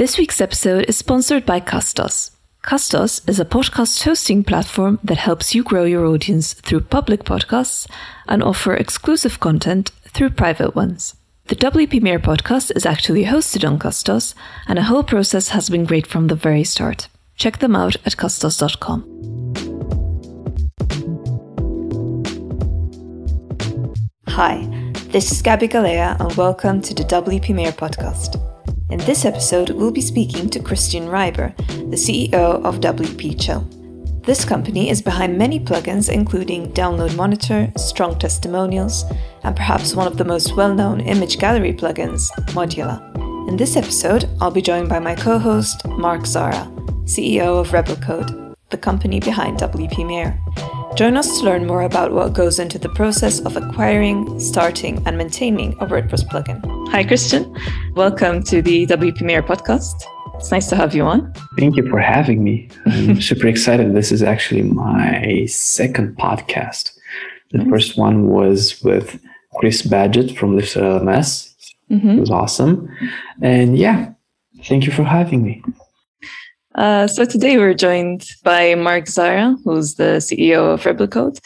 This week's episode is sponsored by Castos. Castos is a podcast hosting platform that helps you grow your audience through public podcasts and offer exclusive content through private ones. The WP podcast is actually hosted on Castos, and the whole process has been great from the very start. Check them out at castos.com. Hi, this is Gaby Galea, and welcome to the WP podcast. In this episode, we'll be speaking to Cristian Raiber, the CEO of WP Chill. This company is behind many plugins, including Download Monitor, Strong Testimonials, and perhaps one of the most well known image gallery plugins, Modula. In this episode, I'll be joined by my co host, Mark Zahra, CEO of Rebel Code, the company behind WP Mayor. Join us to learn more about what goes into the process of acquiring, starting, and maintaining a WordPress plugin. Hi, Cristian. Welcome to the WP Mayor podcast. It's nice to have you on. Thank you for having me. I'm super excited. This is actually my second podcast. The nice. first one was with Chris Badgett from Lifter LMS. Mm-hmm. It was awesome. And yeah, thank you for having me. Uh, so today we're joined by Mark Zahra, who's the CEO of Rebel Code.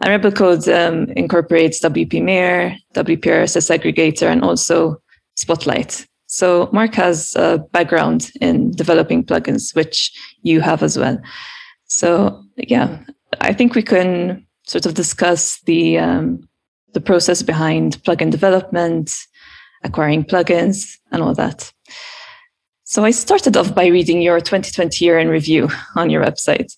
And Rebel Code um, incorporates WP Mayor, WP RSS aggregator, and also Spotlight. So Mark has a background in developing plugins, which you have as well. So yeah, I think we can sort of discuss the um, the process behind plugin development, acquiring plugins, and all that. So I started off by reading your 2020 year in review on your website.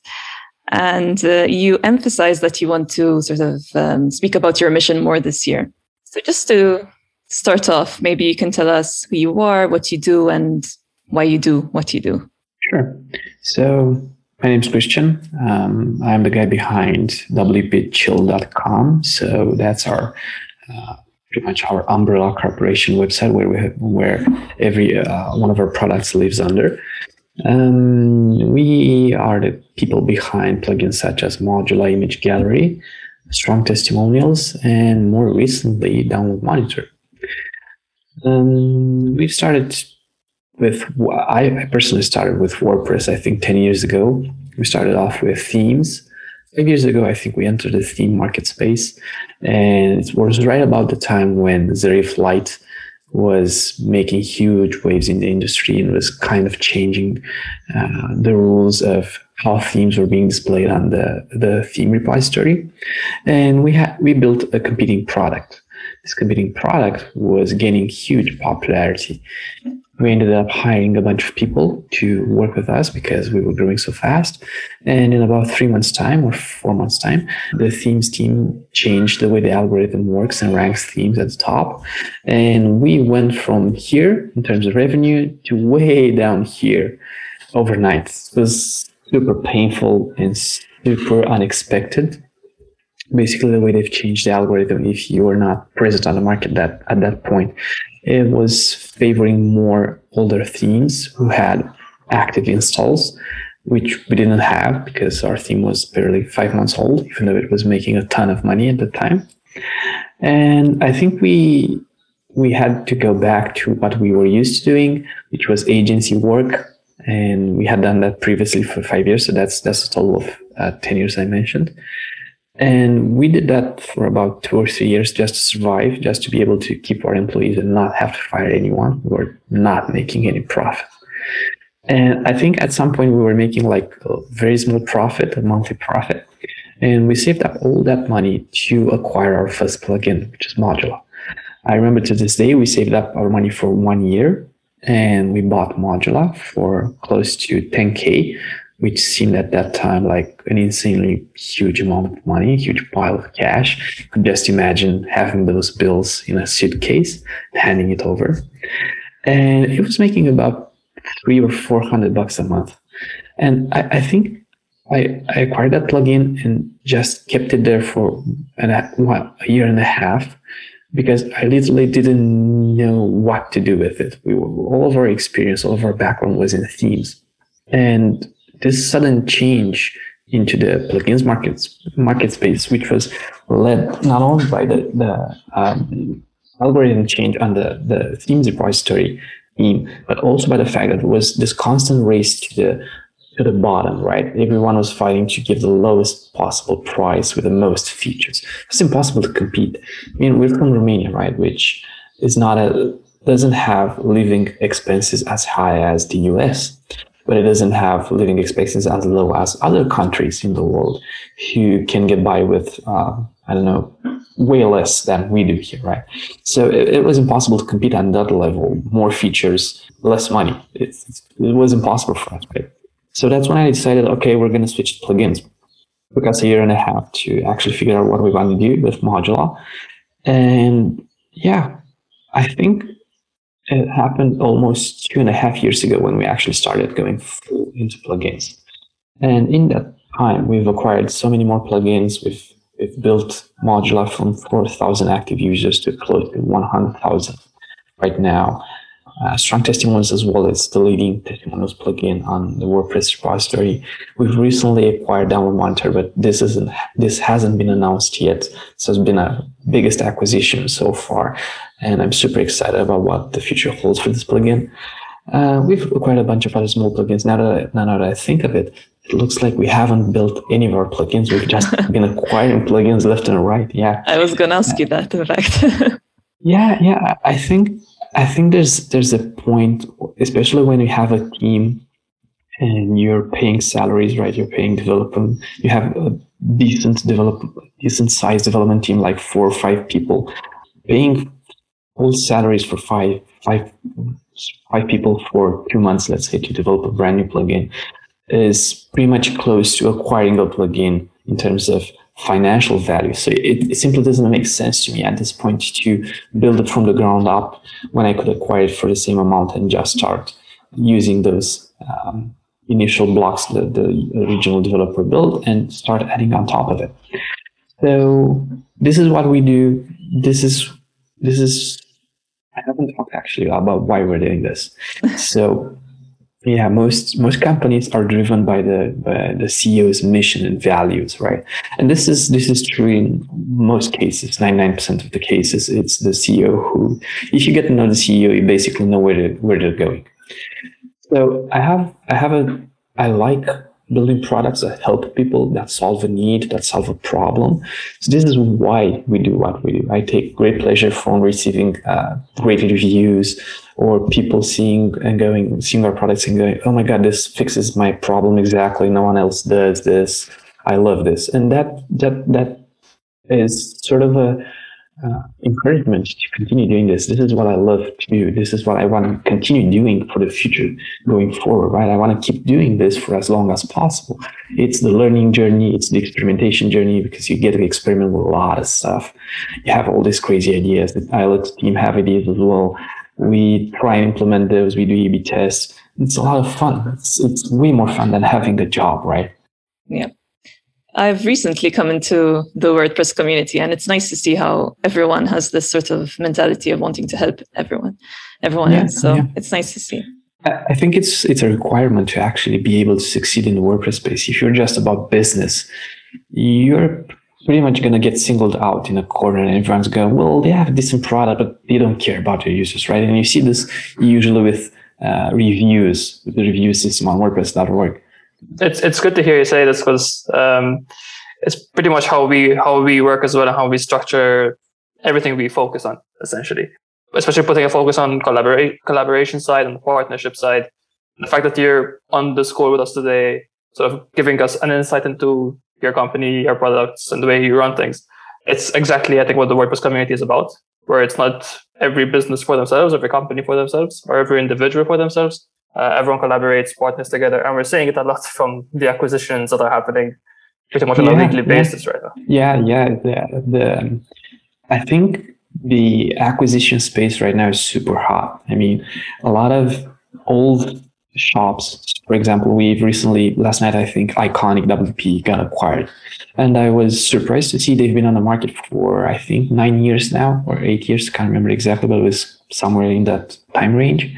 And uh, you emphasize that you want to sort of um, speak about your mission more this year. So just to start off, maybe you can tell us who you are, what you do, and why you do what you do. Sure. So my name is Cristian. Um, I'm the guy behind wpchill.com. So that's our uh, pretty much our umbrella corporation website where we have, where every uh, one of our products lives under. Um, we are the people behind plugins such as Modula Image Gallery, Strong Testimonials, and more recently, Download Monitor. Um, we've started with, I personally started with WordPress, I think 10 years ago. We started off with themes five years ago, I think we entered the theme market space, and it was right about the time when Zerif Lite was making huge waves in the industry and was kind of changing uh, the rules of how themes were being displayed on the, the theme repository. And we had we built a competing product. This competing product was gaining huge popularity we ended up hiring a bunch of people to work with us because we were growing so fast. And in about three months' time or four months' time, the themes team changed the way the algorithm works and ranks themes at the top. And we went from here in terms of revenue to way down here overnight. It was super painful and super unexpected. Basically, the way they've changed the algorithm, if you are not present on the market that at that point, it was favoring more older themes who had active installs, which we didn't have because our theme was barely five months old, even though it was making a ton of money at the time. And I think we we had to go back to what we were used to doing, which was agency work. And we had done that previously for five years. So that's that's a total of uh, 10 years I mentioned. And we did that for about two or three years just to survive, just to be able to keep our employees and not have to fire anyone. We were not making any profit. And I think at some point we were making like a very small profit, a monthly profit. And we saved up all that money to acquire our first plugin, which is Modula. I remember to this day, we saved up our money for one year and we bought Modula for close to 10K which seemed at that time like an insanely huge amount of money, a huge pile of cash. You could just imagine having those bills in a suitcase, handing it over. And it was making about three or four hundred bucks a month. And I, I think I, I, acquired that plugin and just kept it there for an, a year and a half because I literally didn't know what to do with it. We were, all of our experience, all of our background was in themes. And this sudden change into the plugins markets market space, which was led not only by the, the um, algorithm change on the, the themes repository, theme, but also by the fact that it was this constant race to the to the bottom, right? Everyone was fighting to give the lowest possible price with the most features. It's impossible to compete. I mean, we're from Romania, right? Which is not a doesn't have living expenses as high as the US, but it doesn't have living expenses as low as other countries in the world who can get by with, uh, I don't know, way less than we do here, right? So it, it, was impossible to compete at that level. More features, less money. It, was impossible for us, right? So that's when I decided, okay, we're going to switch to plugins. Took us a year and a half to actually figure out what we want to do with Modula. And yeah, I think it happened almost two and a half years ago when we actually started going full into plugins. And in that time, we've acquired so many more plugins. We've, we've built Modula from 4,000 active users to close to 100,000 right now uh, strong testimonials as well as the leading testimonials plugin on the WordPress repository. We've recently acquired Download Monitor, but this isn't this hasn't been announced yet. So it's been a biggest acquisition so far, and I'm super excited about what the future holds for this plugin. Uh, we've acquired a bunch of other small plugins. Now that I, now that I think of it, it looks like we haven't built any of our plugins. We've just been acquiring plugins left and right. Yeah, I was gonna ask you that. In fact. yeah, yeah. I think I think there's there's a point, especially when you have a team and you're paying salaries, right? You're paying development. You have a decent develop decent size development team, like four or five people, paying full salaries for five five five people for two months, let's say, to develop a brand new plugin, is pretty much close to acquiring a plugin in terms of financial value. So it, it, simply doesn't make sense to me at this point to build it from the ground up when I could acquire it for the same amount and just start using those um, initial blocks that the original developer built and start adding on top of it. So this is what we do. This is this is I haven't talked actually about why we're doing this. So yeah most most companies are driven by the by the ceo's mission and values right? And this is this is true in most cases 99% of the cases it's the ceo who if you get to know the ceo you basically know where they, where they're going. So i have i have a i like building products that help people that solve a need that solve a problem. So this is why we do what we do. I take great pleasure from receiving uh, great reviews or people seeing and going seeing our products and going oh my god this fixes my problem exactly no one else does this i love this and that that that is sort of a uh, encouragement to continue doing this. This is what I love to do. This is what I want to continue doing for the future going forward, right? I want to keep doing this for as long as possible. It's the learning journey, it's the experimentation journey because you get to experiment with a lot of stuff. You have all these crazy ideas. The IELTS team have ideas as well. We try and implement those. We do A/B tests. It's a lot of fun. It's, it's way more fun than having a job, right? Yeah. I've recently come into the WordPress community, and it's nice to see how everyone has this sort of mentality of wanting to help everyone, everyone yeah, else. So yeah. it's nice to see. I think it's it's a requirement to actually be able to succeed in the WordPress space. If you're just about business, you're pretty much going to get singled out in a corner, and everyone's going, "Well, they have a decent product, but they don't care about their users, right?" And you see this usually with uh, reviews, with the review system on WordPress.org it's it's good to hear you say this because um, it's pretty much how we how we work as well and how we structure everything we focus on essentially. Especially putting a focus on collaboration side and partnership side. The fact that you're on this call with us today, sort of giving us an insight into your company, your products, and the way you run things. It's exactly I think what the WordPress community is about, where it's not every business for themselves, every company for themselves, or every individual for themselves, uh, everyone collaborates, partners together, and we're seeing it a lot from the acquisitions that are happening pretty much on yeah, a weekly yeah. basis right now. Yeah, yeah. The, the I think the acquisition space right now is super hot. I mean, a lot of old shops. For example, we've recently last night I think Iconic WP got acquired, and I was surprised to see they've been on the market for I think nine years now or eight years. Can't remember exactly, but it was somewhere in that time range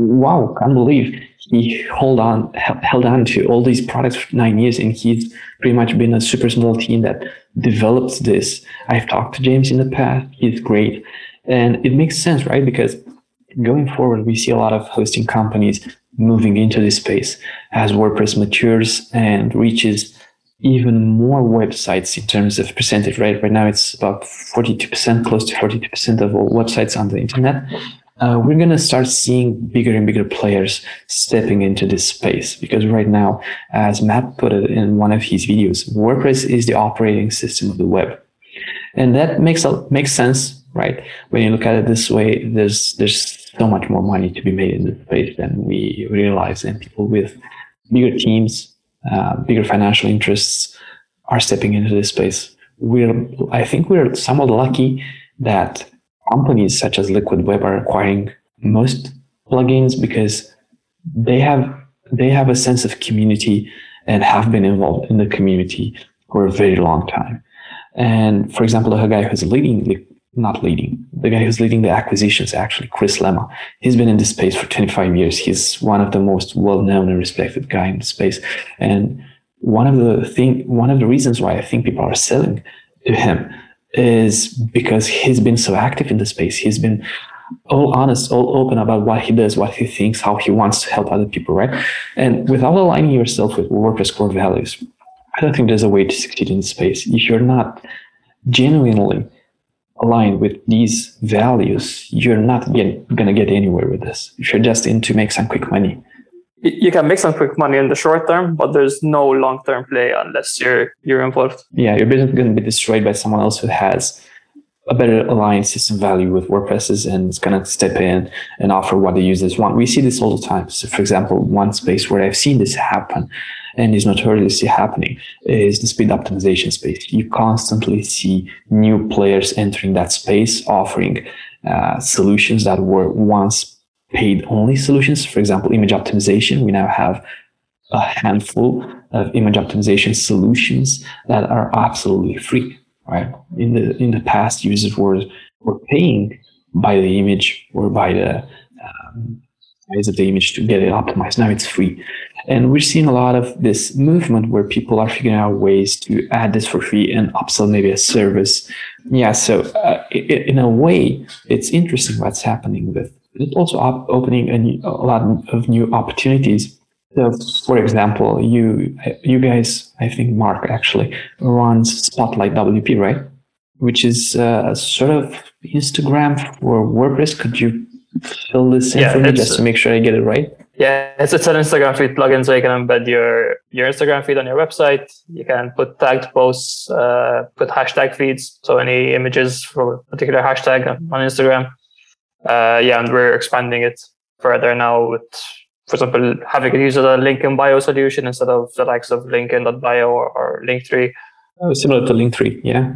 wow, can't believe he hold on, held on to all these products for nine years, and he's pretty much been a super small team that developed this. I've talked to James in the past; he's great, and it makes sense, right? Because going forward, we see a lot of hosting companies moving into this space as WordPress matures and reaches even more websites in terms of percentage, right? Right now it's about 42%, close to 42% of all websites on the internet. Uh, we're going to start seeing bigger and bigger players stepping into this space because right now, as Matt put it in one of his videos, WordPress is the operating system of the web. And that makes, makes sense, right? When you look at it this way, there's, there's so much more money to be made in this space than we realize and people with bigger teams uh, bigger financial interests are stepping into this space. We're, I think we're somewhat lucky that companies such as Liquid Web are acquiring most plugins because they have they have a sense of community and have been involved in the community for a very long time. And for example, the guy who's leading not leading. The guy who's leading the acquisitions, actually, Chris Lema. He's been in this space for 25 years. He's one of the most well-known and respected guy in the space. And one of the thing, one of the reasons why I think people are selling to him is because he's been so active in the space. He's been all honest, all open about what he does, what he thinks, how he wants to help other people, right? And without aligning yourself with WordPress core values, I don't think there's a way to succeed in space. If you're not genuinely aligned with these values, you're not going to get anywhere with this. If you're just in to make some quick money. You can make some quick money in the short term, but there's no long term play unless you're you're involved. Yeah, your business is going to be destroyed by someone else who has a better aligned system value with WordPresses and it's going to step in and offer what the users want. We see this all the time. So, for example, one space where I've seen this happen and is notoriously happening is the speed optimization space. You constantly see new players entering that space, offering uh, solutions that were once paid only solutions. For example, image optimization. We now have a handful of image optimization solutions that are absolutely free. Right in the in the past, users were were paying by the image or by the um, size of the image to get it optimized. Now it's free. And we're seeing a lot of this movement where people are figuring out ways to add this for free and upsell maybe a service. Yeah, so uh, it, in a way, it's interesting what's happening with it. Also op- opening a, new, a lot of new opportunities. So, for example, you you guys, I think Mark actually runs Spotlight WP, right? Which is uh, sort of Instagram for WordPress. Could you fill this in yeah, for me just to make sure I get it right? Yeah, it's, it's an Instagram feed plugin, so you can embed your your Instagram feed on your website. You can put tagged posts, uh, put hashtag feeds, so any images for a particular hashtag on Instagram. Uh, yeah, and we're expanding it further now with, for example, having it use a link in bio solution instead of the likes of linkedin.bio or, or Linktree. Oh, similar to Linktree, yeah.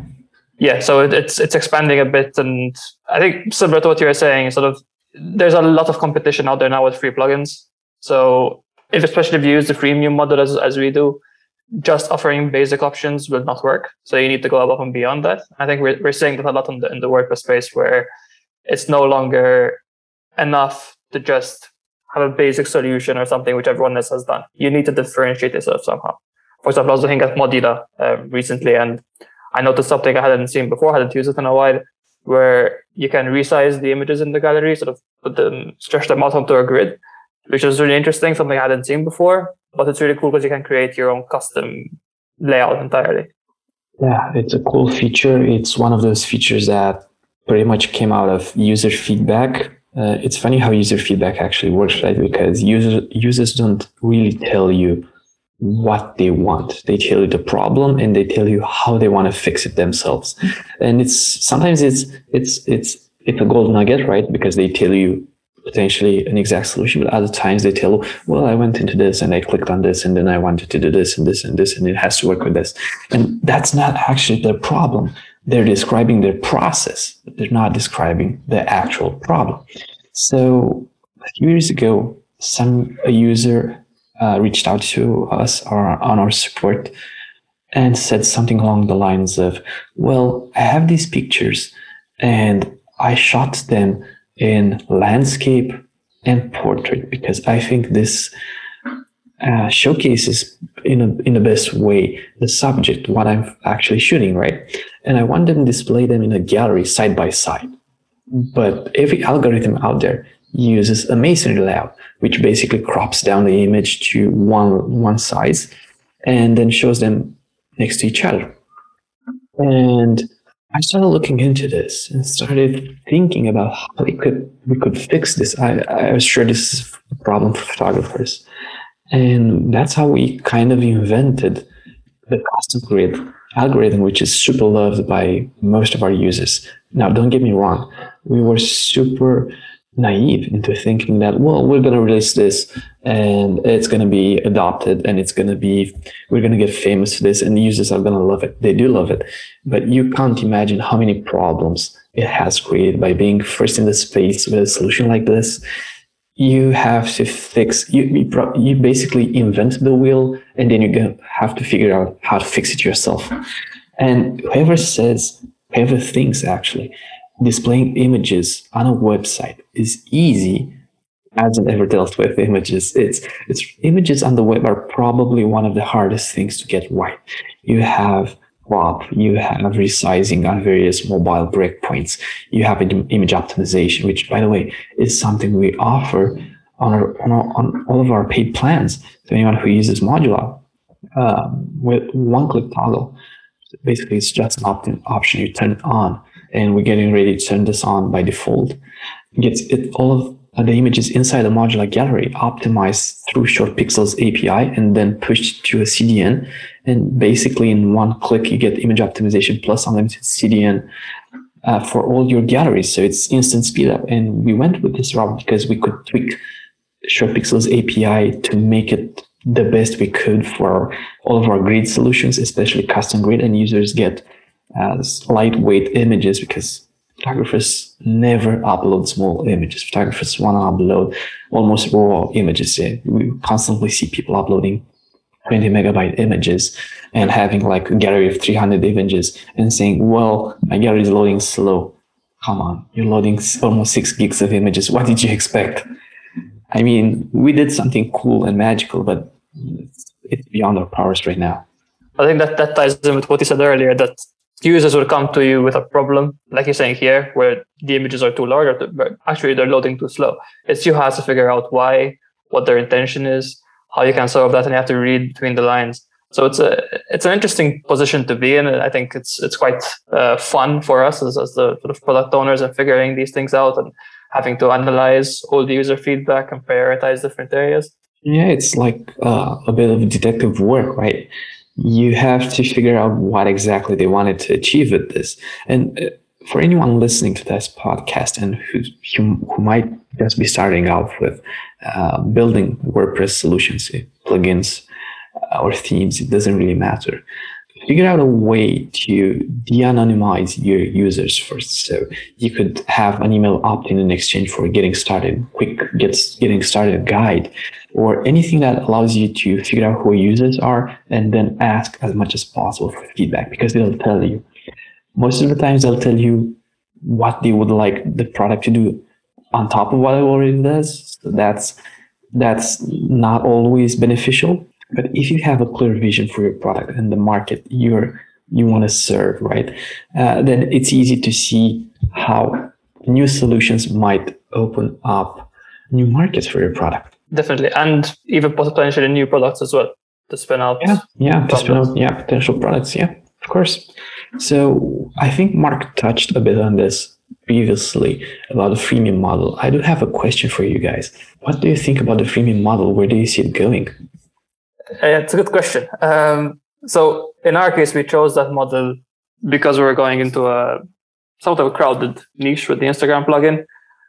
Yeah, so it, it's it's expanding a bit, and I think similar to what you were saying, sort of there's a lot of competition out there now with free plugins. So if especially if you use the freemium model as, as we do, just offering basic options will not work. So you need to go above and beyond that. I think we're, we're seeing that a lot in the, in the WordPress space where it's no longer enough to just have a basic solution or something which everyone else has done. You need to differentiate yourself somehow. For example, I was looking at Modula uh, recently and I noticed something I hadn't seen before, I hadn't used it in a while, where you can resize the images in the gallery, sort of put them, stretch them out onto a grid which is really interesting, something I hadn't seen before. But it's really cool because you can create your own custom layout entirely. Yeah, it's a cool feature. It's one of those features that pretty much came out of user feedback. Uh, it's funny how user feedback actually works, right? Because users users don't really tell you what they want. They tell you the problem and they tell you how they want to fix it themselves. And it's sometimes it's it's it's it's a gold nugget, right? Because they tell you potentially an exact solution, but other times they tell, well, I went into this and I clicked on this and then I wanted to do this and this and this and it has to work with this. And that's not actually the problem. They're describing their process, but they're not describing the actual problem. So a few years ago, some a user uh, reached out to us or on our support and said something along the lines of, well, I have these pictures and I shot them in landscape and portrait because I think this uh, showcases in a, in the best way the subject, what I'm actually shooting, right? And I want them to display them in a gallery side by side. But every algorithm out there uses a masonry layout, which basically crops down the image to one one size and then shows them next to each other. And I started looking into this and started thinking about how we could we could fix this. I, I was sure this is a problem for photographers. And that's how we kind of invented the custom grid algorithm, which is super loved by most of our users. Now, don't get me wrong, we were super naive into thinking that, well, we're going to release this and it's going to be adopted and it's going to be, we're going to get famous for this and the users are going to love it. They do love it. But you can't imagine how many problems it has created by being first in the space with a solution like this you have to fix you, you basically invent the wheel and then you have to figure out how to fix it yourself. And whoever says whoever thinks actually displaying images on a website is easy hasn't ever dealt with images. It's it's images on the web are probably one of the hardest things to get right. You have crop, you have resizing on various mobile breakpoints, you have image optimization, which by the way is something we offer on, our, on, our, on all of our paid plans to anyone who uses Modula um, with one click toggle. Basically, it's just an opt-in option. You turn it on, and we're getting ready to turn this on by default. It gets it all of the images inside the Modula gallery optimized through ShortPixel's API and then pushed to a CDN. And basically, in one click, you get image optimization plus unlimited CDN uh, for all your galleries. So it's instant speed up. And we went with this route because we could tweak ShortPixel's API to make it the best we could for all of our grid solutions, especially custom grid, and users get as lightweight images because photographers never upload small images. Photographers want to upload almost raw images. We constantly see people uploading 20 megabyte images and having like a gallery of 300 images and saying, well, my gallery is loading slow. Come on, you're loading almost six gigs of images. What did you expect? I mean, we did something cool and magical, but it's, beyond our powers right now. I think that that ties in with what you said earlier that users will come to you with a problem, like you're saying here, where the images are too large, or but actually they're loading too slow. It's you has to figure out why, what their intention is, how you can solve that, and you have to read between the lines. So it's a it's an interesting position to be in. and I think it's it's quite uh, fun for us as, as the sort of product owners and figuring these things out and having to analyze all the user feedback and prioritize different areas. Yeah, it's like uh, a bit of detective work, right? You have to figure out what exactly they wanted to achieve with this. And uh, for anyone listening to this podcast and who, who might just be starting off with uh, building WordPress solutions, plugins, uh, or themes, it doesn't really matter. Figure out a way to de-anonymize your users first. So you could have an email opt-in in exchange for getting started, quick gets getting started guide or anything that allows you to figure out who users are and then ask as much as possible for feedback because they'll tell you. Most of the times they'll tell you what they would like the product to do on top of what it already does. So that's that's not always beneficial. But if you have a clear vision for your product and the market you're you want to serve, right, uh, then it's easy to see how new solutions might open up new markets for your product definitely, and even potentially new products as well to spin out. Yeah, yeah, to spin out, yeah, potential products. Yeah, of course. So I think Mark touched a bit on this previously about the freemium model. I do have a question for you guys. What do you think about the freemium model? Where do you see it going? Uh, it's a good question. Um, so in our case, we chose that model because we were going into a sort of a crowded niche with the Instagram plugin.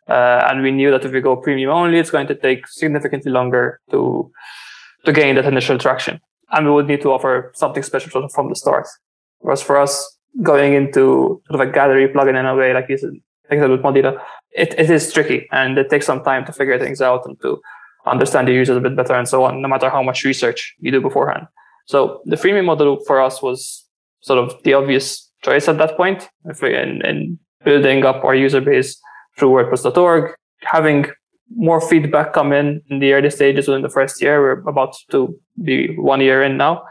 Uh, and we knew that if we go premium only, it's going to take significantly longer to to gain that initial traction. And we would need to offer something special from the start. Whereas for us, going into sort of a gallery plugin in a way, like you said, like with Modula, it, it is tricky and it takes some time to figure things out and to understand the users a bit better and so on, no matter how much research you do beforehand. So the freemium model for us was sort of the obvious choice at that point in, in building up our user base through WordPress.org, having more feedback come in in the early stages within the first year. We're about to be one year in now.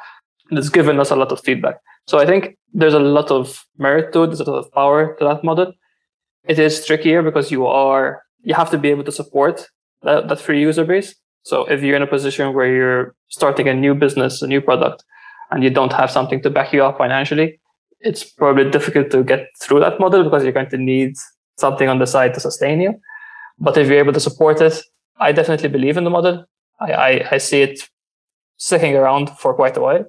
It's given us a lot of feedback. So I think there's a lot of merit to it. There's a lot of power to that model. It is trickier because you are you have to be able to support that, that free user base. So if you're in a position where you're starting a new business, a new product, and you don't have something to back you up financially, it's probably difficult to get through that model because you're going to need something on the side to sustain you. But if you're able to support it, I definitely believe in the model. I, I, I see it sticking around for quite a while.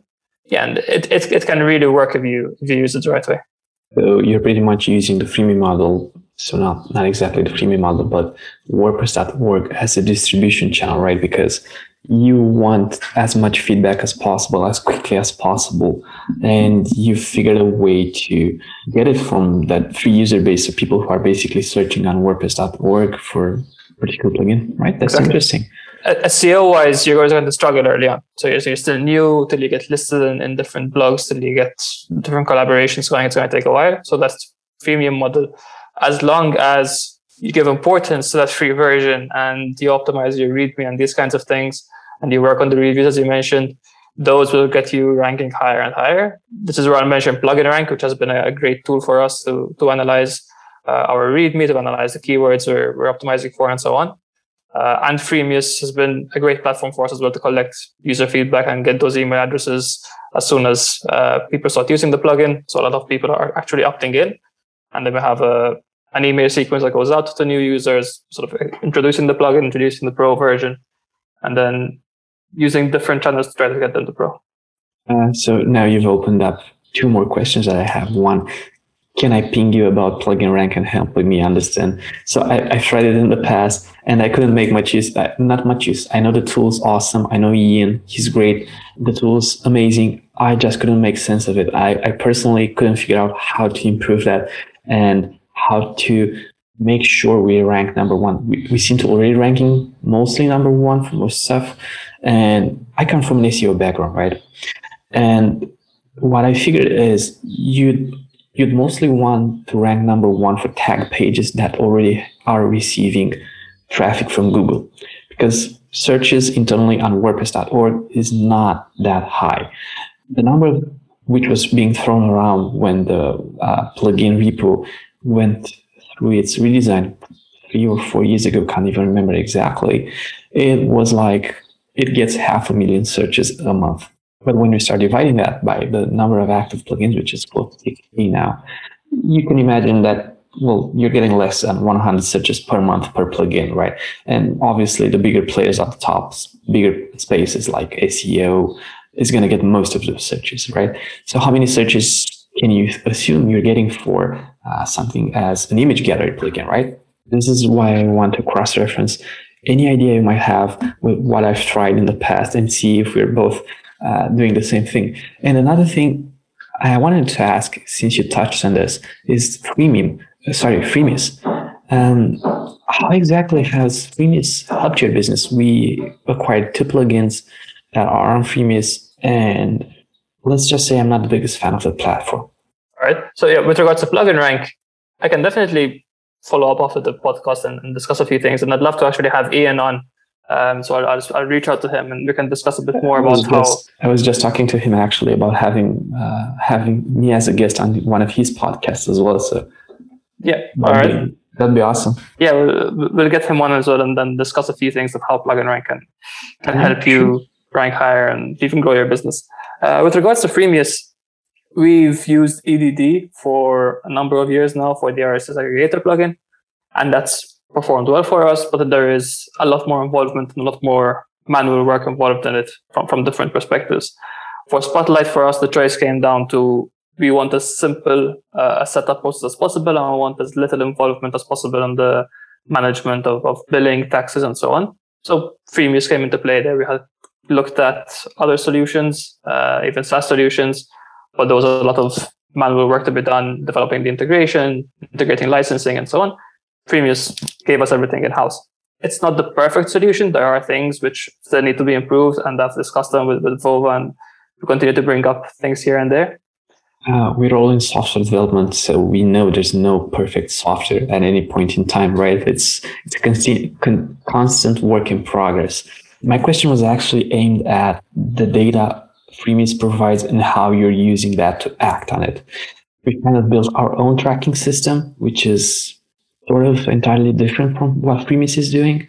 Yeah, and it, it, it can really work if you if you use it the right way. So you're pretty much using the freemium model. So not not exactly the freemium model, but WordPress.org as a distribution channel, right? Because you want as much feedback as possible, as quickly as possible, and you figured a way to get it from that free user base of people who are basically searching on WordPress.org for particular plugin, right? That's exactly. interesting. SEO wise, you're going to struggle early on. So you're, so you're still new till you get listed in, in different blogs, till you get different collaborations going. It's going to take a while. So that's freemium model. As long as you give importance to that free version and you optimize your README and these kinds of things, and you work on the reviews as you mentioned, those will get you ranking higher and higher. This is where I mentioned plugin rank, which has been a, great tool for us to to analyze uh, our README, to analyze the keywords we're, we're optimizing for, and so on. Uh, and Freemius has been a great platform for us as well to collect user feedback and get those email addresses as soon as uh, people start using the plugin. So a lot of people are actually opting in, and then we have a an email sequence that goes out to the new users, sort of introducing the plugin, introducing the pro version, and then using different channels to try to get them to pro. Uh, so now you've opened up two more questions that I have. One, can I ping you about plugin rank and help me understand? So I, I tried it in the past and I couldn't make much use, uh, not much use. I know the tool's awesome. I know Ian, he's great. The tool's amazing. I just couldn't make sense of it. I, I personally couldn't figure out how to improve that and how to make sure we rank number one. We, we seem to already ranking mostly number one for most stuff. And I come from an SEO background, right? And what I figured is you'd you'd mostly want to rank number one for tag pages that already are receiving traffic from Google because searches internally on WordPress.org is not that high. The number which was being thrown around when the uh, plugin repo went through its redesign three or four years ago, can't even remember exactly. It was like it gets half a million searches a month. But when you start dividing that by the number of active plugins, which is close to 60 now, you can imagine that, well, you're getting less than 100 searches per month per plugin, right? And obviously, the bigger players at the top, bigger spaces like SEO, is going to get most of those searches, right? So, how many searches can you assume you're getting for uh, something as an image gallery plugin, right? This is why I want to cross reference any idea you might have with what I've tried in the past and see if we're both uh, doing the same thing. And another thing I wanted to ask, since you touched on this, is freemium. Sorry, Freemius. Um, how exactly has Freemius helped your business? We acquired two plugins that are on Freemius, and let's just say I'm not the biggest fan of the platform. All right. So yeah, with regards to plugin rank, I can definitely follow up after the podcast and, and discuss a few things. And I'd love to actually have Ian on um, so I'll, I'll, I'll, reach out to him and we can discuss a bit more about I how. I was just talking to him actually about having uh, having me as a guest on one of his podcasts as well. So yeah, all right. Be, that'd be awesome. Yeah, we'll, we'll get him on as well and then discuss a few things of how plugin rank can can help you rank higher and even grow your business. Uh, with regards to Freemius, we've used EDD for a number of years now for the RSS aggregator plugin, and that's performed well for us, but there is a lot more involvement and a lot more manual work involved in it from, from different perspectives. For Spotlight, for us, the choice came down to we want as simple uh, a setup process as possible, and we want as little involvement as possible in the management of, of billing, taxes, and so on. So Freemius came into play there. We had looked at other solutions, uh, even SaaS solutions, but there was a lot of manual work to be done, developing the integration, integrating licensing, and so on. Freemius gave us everything in house. It's not the perfect solution. There are things which still need to be improved, and I've discussed them with, with Vova, and we continue to bring up things here and there. Uh, we're all in software development, so we know there's no perfect software at any point in time, right? It's it's a constant, con- constant work in progress. My question was actually aimed at the data Freemius provides and how you're using that to act on it. We kind of built our own tracking system, which is sort of entirely different from what Freemius is doing.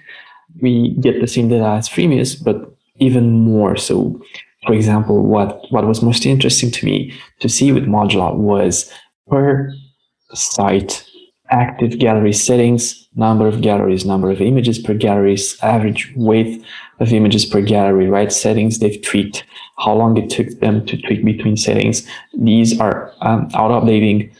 We get the same data as Freemius, but even more so. For example, what, what was most interesting to me to see with Modula was per site active gallery settings, number of galleries, number of images per galleries, average width of images per gallery, right? Settings they've tweaked, how long it took them to tweak between settings. These are um, auto updating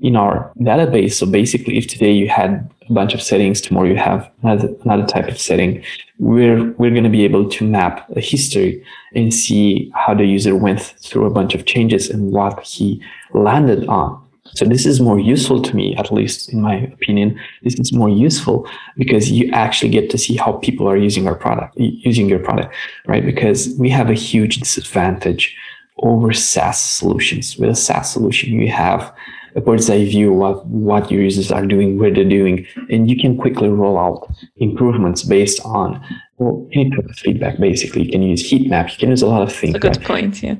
in our database. So basically, if today you had a bunch of settings, tomorrow you have another, another type of setting, we're, we're going to be able to map a history and see how the user went through a bunch of changes and what he landed on. So this is more useful to me, at least in my opinion. This is more useful because you actually get to see how people are using our product, using your product, right? Because we have a huge disadvantage over SaaS solutions. With a SaaS solution, you have a bird's eye view of what your users are doing, where they're doing, and you can quickly roll out improvements based on well, any type of feedback. Basically, you can use heat map, you can use a lot of things. That's a good right? point. Yeah.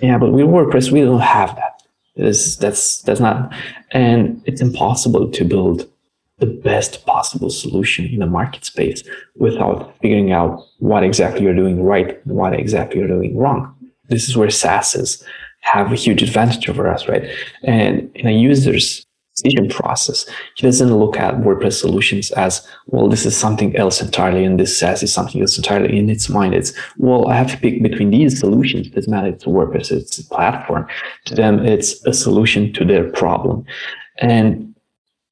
Yeah, but with WordPress, we don't have that. Is that's that's not, and it's impossible to build the best possible solution in the market space without figuring out what exactly you're doing right and what exactly you're doing wrong. This is where SaaSes have a huge advantage over us, right? And in a user's decision process. He doesn't look at WordPress solutions as, well, this is something else entirely, and this SaaS is something else entirely. In its mind, it's, well, I have to pick between these solutions. It doesn't matter. It's WordPress, it's a platform. To them, it's a solution to their problem. And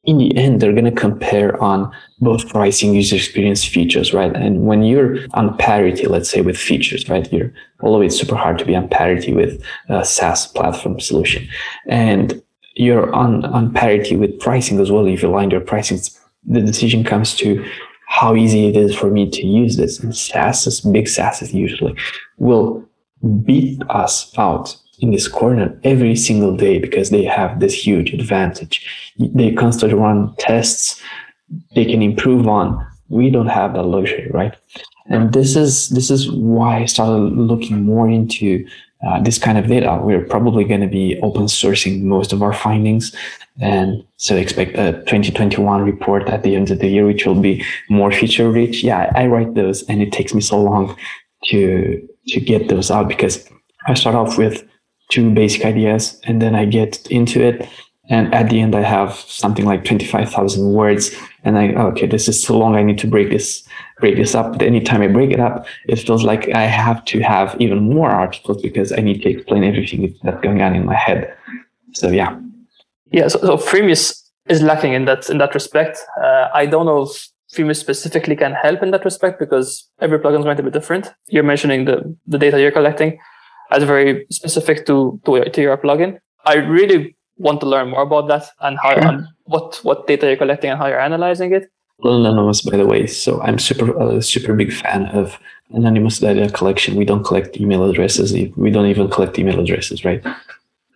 in the end, they're going to compare on both pricing, user experience, features, right? And when you're on parity, let's say with features, right? You're although it's super hard to be on parity with a SaaS platform solution. And you're on, on parity with pricing as well. If you align your pricing, the decision comes to how easy it is for me to use this. And SaaS, big SaaS usually will beat us out in this corner every single day because they have this huge advantage. They constantly run tests they can improve on. We don't have that luxury, right? And this is this is why I started looking more into uh, this kind of data. We're probably going to be open sourcing most of our findings. And so expect a 2021 report at the end of the year, which will be more feature rich. Yeah, I write those and it takes me so long to, to get those out because I start off with two basic ideas and then I get into it. And at the end, I have something like 25,000 words and I, okay, this is too long. I need to break this break this up. But anytime I break it up, it feels like I have to have even more articles because I need to explain everything that's going on in my head. So yeah. Yeah. So, so Freemius is lacking in that in that respect. Uh, I don't know if Freemius specifically can help in that respect because every plugin is going to be different. You're mentioning the the data you're collecting as very specific to to, to your plugin. I really want to learn more about that and how sure. and what what data you're collecting and how you're analyzing it anonymous by the way so i'm super uh, super big fan of anonymous data collection. We don't collect email addresses we don't even collect email addresses right?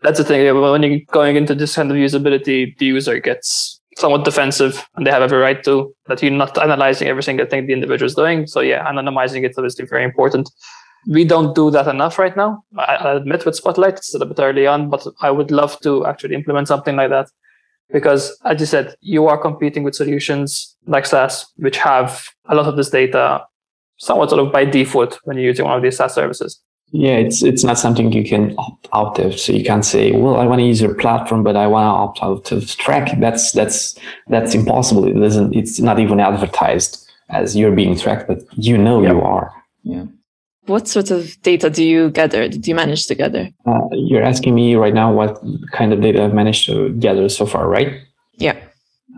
That's the thing when you're going into this kind of usability the user gets somewhat defensive and they have every right to that you're not analyzing every single thing the individual is doing so yeah anonymizing it's obviously very important. We don't do that enough right now. I, I admit with spotlight it's a little bit early on but i would love to actually implement something like that because as you said, you are competing with solutions like SaaS, which have a lot of this data somewhat sort of by default when you're using one of these SaaS services. Yeah, it's it's not something you can opt out of. So you can't say, "Well, I want to use your platform, but I want to opt out of track. That's that's that's impossible. It doesn't. It's not even advertised as you're being tracked, but you know yep. you are. Yeah. What sort of data do you gather? Do you manage to gather? Uh, you're asking me right now what kind of data I've managed to gather so far, right? Yeah.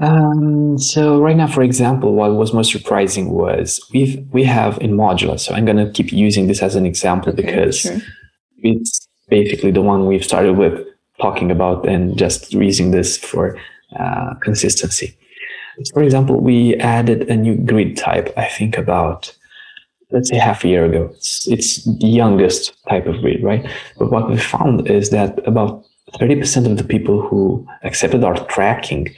Um, so right now, for example, what was most surprising was we we have in Modula. So I'm going to keep using this as an example okay, because sure. it's basically the one we've started with talking about and just using this for uh, consistency. For example, we added a new grid type. I think about let's say half a year ago. It's, it's the youngest type of grid, right? But what we found is that about 30% of the people who accepted our tracking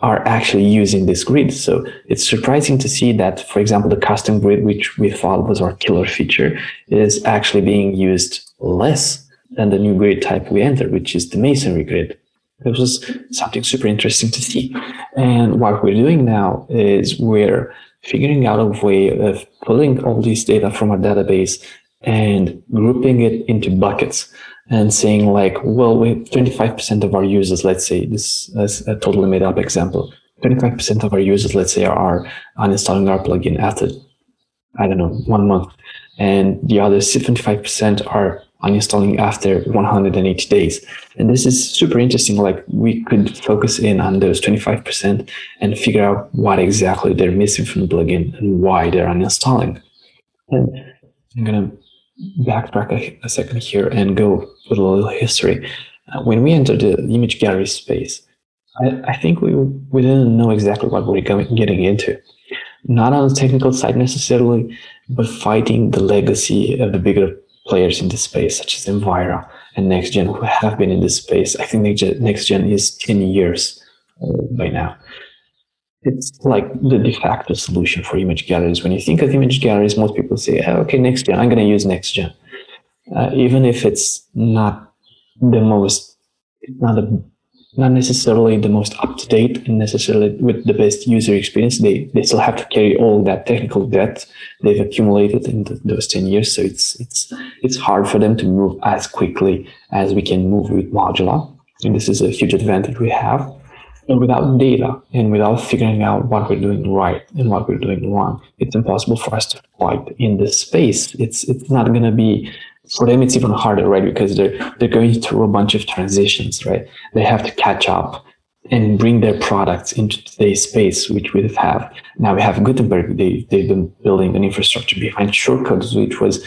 are actually using this grid. So it's surprising to see that, for example, the custom grid, which we thought was our killer feature, is actually being used less than the new grid type we entered, which is the masonry grid. It was something super interesting to see. And what we're doing now is we're figuring out a way of pulling all this data from our database and grouping it into buckets and saying like, well, we have 25% of our users, let's say this is a totally made up example. 25% of our users, let's say, are uninstalling our plugin after, I don't know, one month. And the other 75% are uninstalling after 180 days. And this is super interesting. Like we could focus in on those 25% and figure out what exactly they're missing from the plugin and why they're uninstalling. And I'm going to backtrack a, a, second here and go with a little history. Uh, when we entered the image gallery space, I, I think we, we didn't know exactly what we were getting into. Not on the technical side necessarily, but fighting the legacy of the bigger players in this space, such as Envira and NextGen, who have been in this space. I think NextGen is 10 years by now. It's like the de facto solution for image galleries. When you think of image galleries, most people say, oh, okay, NextGen, I'm going to use NextGen. Uh, even if it's not the most, not a not necessarily the most up to date and necessarily with the best user experience. They they still have to carry all that technical debt they've accumulated in the, those ten years. So it's it's it's hard for them to move as quickly as we can move with Modula. and this is a huge advantage we have. And without data and without figuring out what we're doing right and what we're doing wrong, it's impossible for us to fight in this space. It's it's not going to be for them it's even harder right? Because they're they're going through a bunch of transitions right? They have to catch up and bring their products into today's space which we have now we have gutenberg. They, they've been building an infrastructure behind shortcodes which was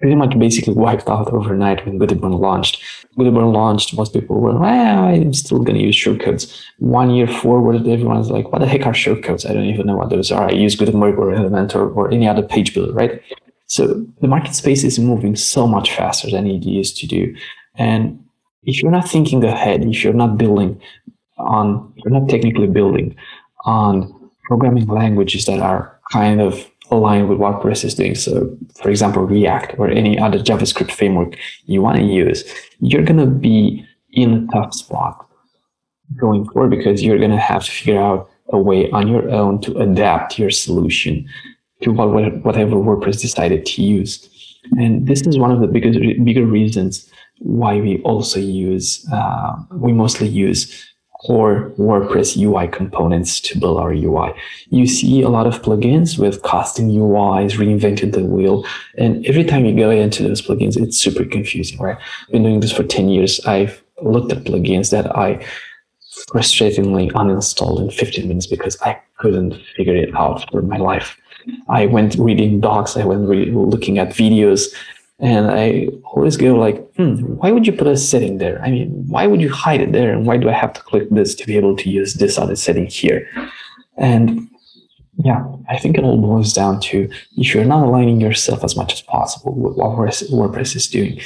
pretty much basically wiped out overnight when gutenberg launched. Gutenberg launched most people were well i'm still going to use shortcodes one year forward everyone's like what the heck are shortcodes i don't even know what those are. I use gutenberg or elementor or any other page builder right so the market space is moving so much faster than it used to do. And if you're not thinking ahead, if you're not building on, you're not technically building on programming languages that are kind of aligned with what WordPress is doing. So, for example, React or any other JavaScript framework you want to use, you're going to be in a tough spot going forward because you're going to have to figure out a way on your own to adapt your solution to whatever WordPress decided to use. And this is one of the biggest, bigger reasons why we also use, uh, we mostly use core WordPress UI components to build our UI. You see a lot of plugins with custom UIs, reinvented the wheel. And every time you go into those plugins, it's super confusing, right? I've been doing this for 10 years. I've looked at plugins that I frustratingly uninstalled in 15 minutes because I couldn't figure it out for my life. I went reading docs, I went re- looking at videos, and I always go like, hmm, why would you put a setting there? I mean, why would you hide it there? And why do I have to click this to be able to use this other setting here? And yeah, I think it all boils down to if you're not aligning yourself as much as possible with what WordPress is doing,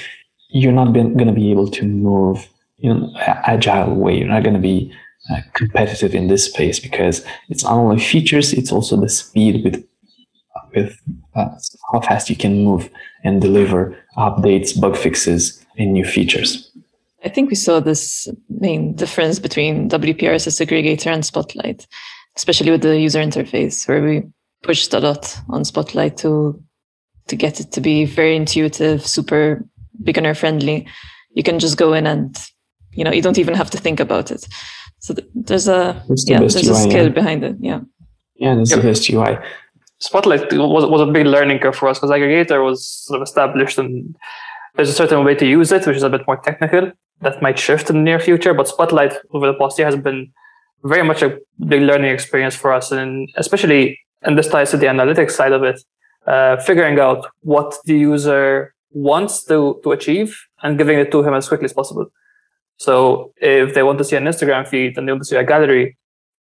you're not going to be able to move in an agile way. You're not going to be uh, competitive in this space because it's not only features, it's also the speed with with uh, how fast you can move and deliver updates, bug fixes, and new features. I think we saw this main difference between WPRSS aggregator and Spotlight, especially with the user interface, where we pushed a lot on Spotlight to to get it to be very intuitive, super beginner friendly. You can just go in and you know you don't even have to think about it. So th- there's a the yeah there's UI, a skill yeah. behind it. Yeah. Yeah, there's yep. the best UI. Spotlight was, was a big learning curve for us because aggregator was sort of established and there's a certain way to use it, which is a bit more technical. That might shift in the near future, but Spotlight over the past year has been very much a big learning experience for us, and especially and this ties to the analytics side of it, uh, figuring out what the user wants to to achieve and giving it to him as quickly as possible. So if they want to see an Instagram feed and they want to see a gallery,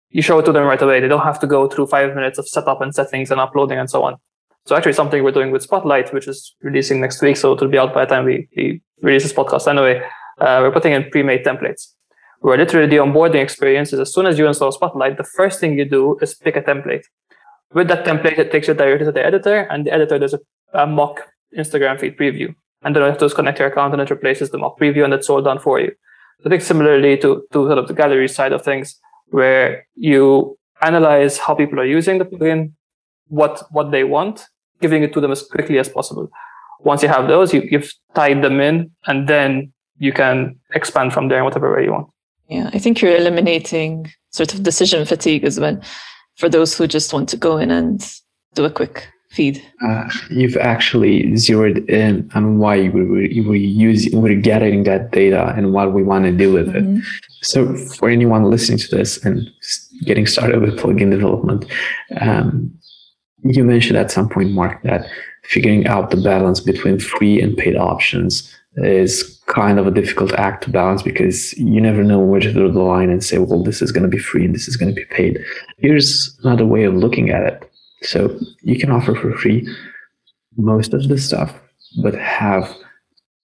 you show it to them right away. They don't have to go through five minutes of setup and settings and uploading and so on. So actually something we're doing with Spotlight, which is releasing next week. So it'll be out by the time we, we release this podcast anyway. Uh, we're putting in pre-made templates where literally the onboarding experience is as soon as you install Spotlight, the first thing you do is pick a template. With that template, it takes you directly to the editor and the editor does a, a mock Instagram feed preview. And then you have to just connect your account and it replaces the mock preview and it's all done for you. I think similarly to, to sort of the gallery side of things, where you analyze how people are using the plugin, what what they want, giving it to them as quickly as possible. Once you have those, you, you've tied them in, and then you can expand from there in whatever way you want. Yeah, I think you're eliminating sort of decision fatigue as well for those who just want to go in and do a quick feed? Uh, you've actually zeroed in on why we were, we use we're gathering that data and what we want to do with mm-hmm. it. So for anyone listening to this and getting started with plugin development, um, you mentioned at some point, Mark, that figuring out the balance between free and paid options is kind of a difficult act to balance because you never know where to draw the line and say, well, this is going to be free and this is going to be paid. Here's another way of looking at it. So you can offer for free most of the stuff, but have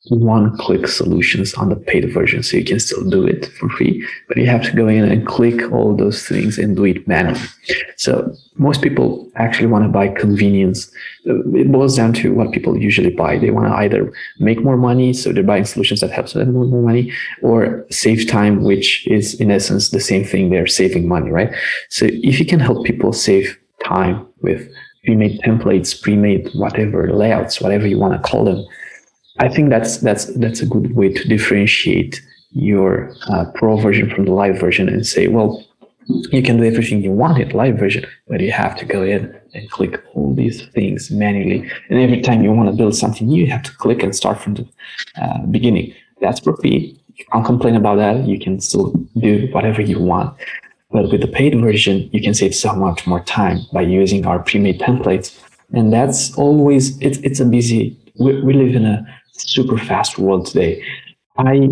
one click solutions on the paid version. So you can still do it for free, but you have to go in and click all those things and do it manually. So most people actually want to buy convenience. Uh, it boils down to what people usually buy. They want to either make more money, so they're buying solutions that help them make more money, or save time, which is in essence the same thing. They're saving money, right? So if you can help people save time with pre-made templates, pre-made whatever layouts, whatever you want to call them, I think that's that's that's a good way to differentiate your uh, pro version from the live version and say, well, you can do everything you want in live version, but you have to go in and click all these things manually. And every time you want to build something new, you have to click and start from the uh, beginning. That's for free. You can't complain about that. You can still do whatever you want. But with the paid version, you can save so much more time by using our pre-made templates. And that's always, it's, it's a busy, we, we live in a super fast world today. I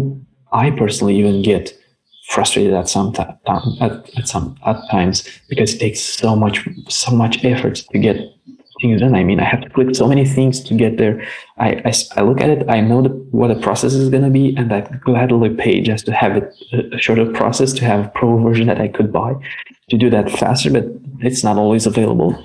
I personally even get frustrated at some time at, at some at times because it takes so much so much effort to get things done. I mean, I have to click so many things to get there. I, I, I look at it, I know the, what the process is going to be, and I gladly pay just to have it a, a shorter process to have a pro version that I could buy to do that faster, but it's not always available.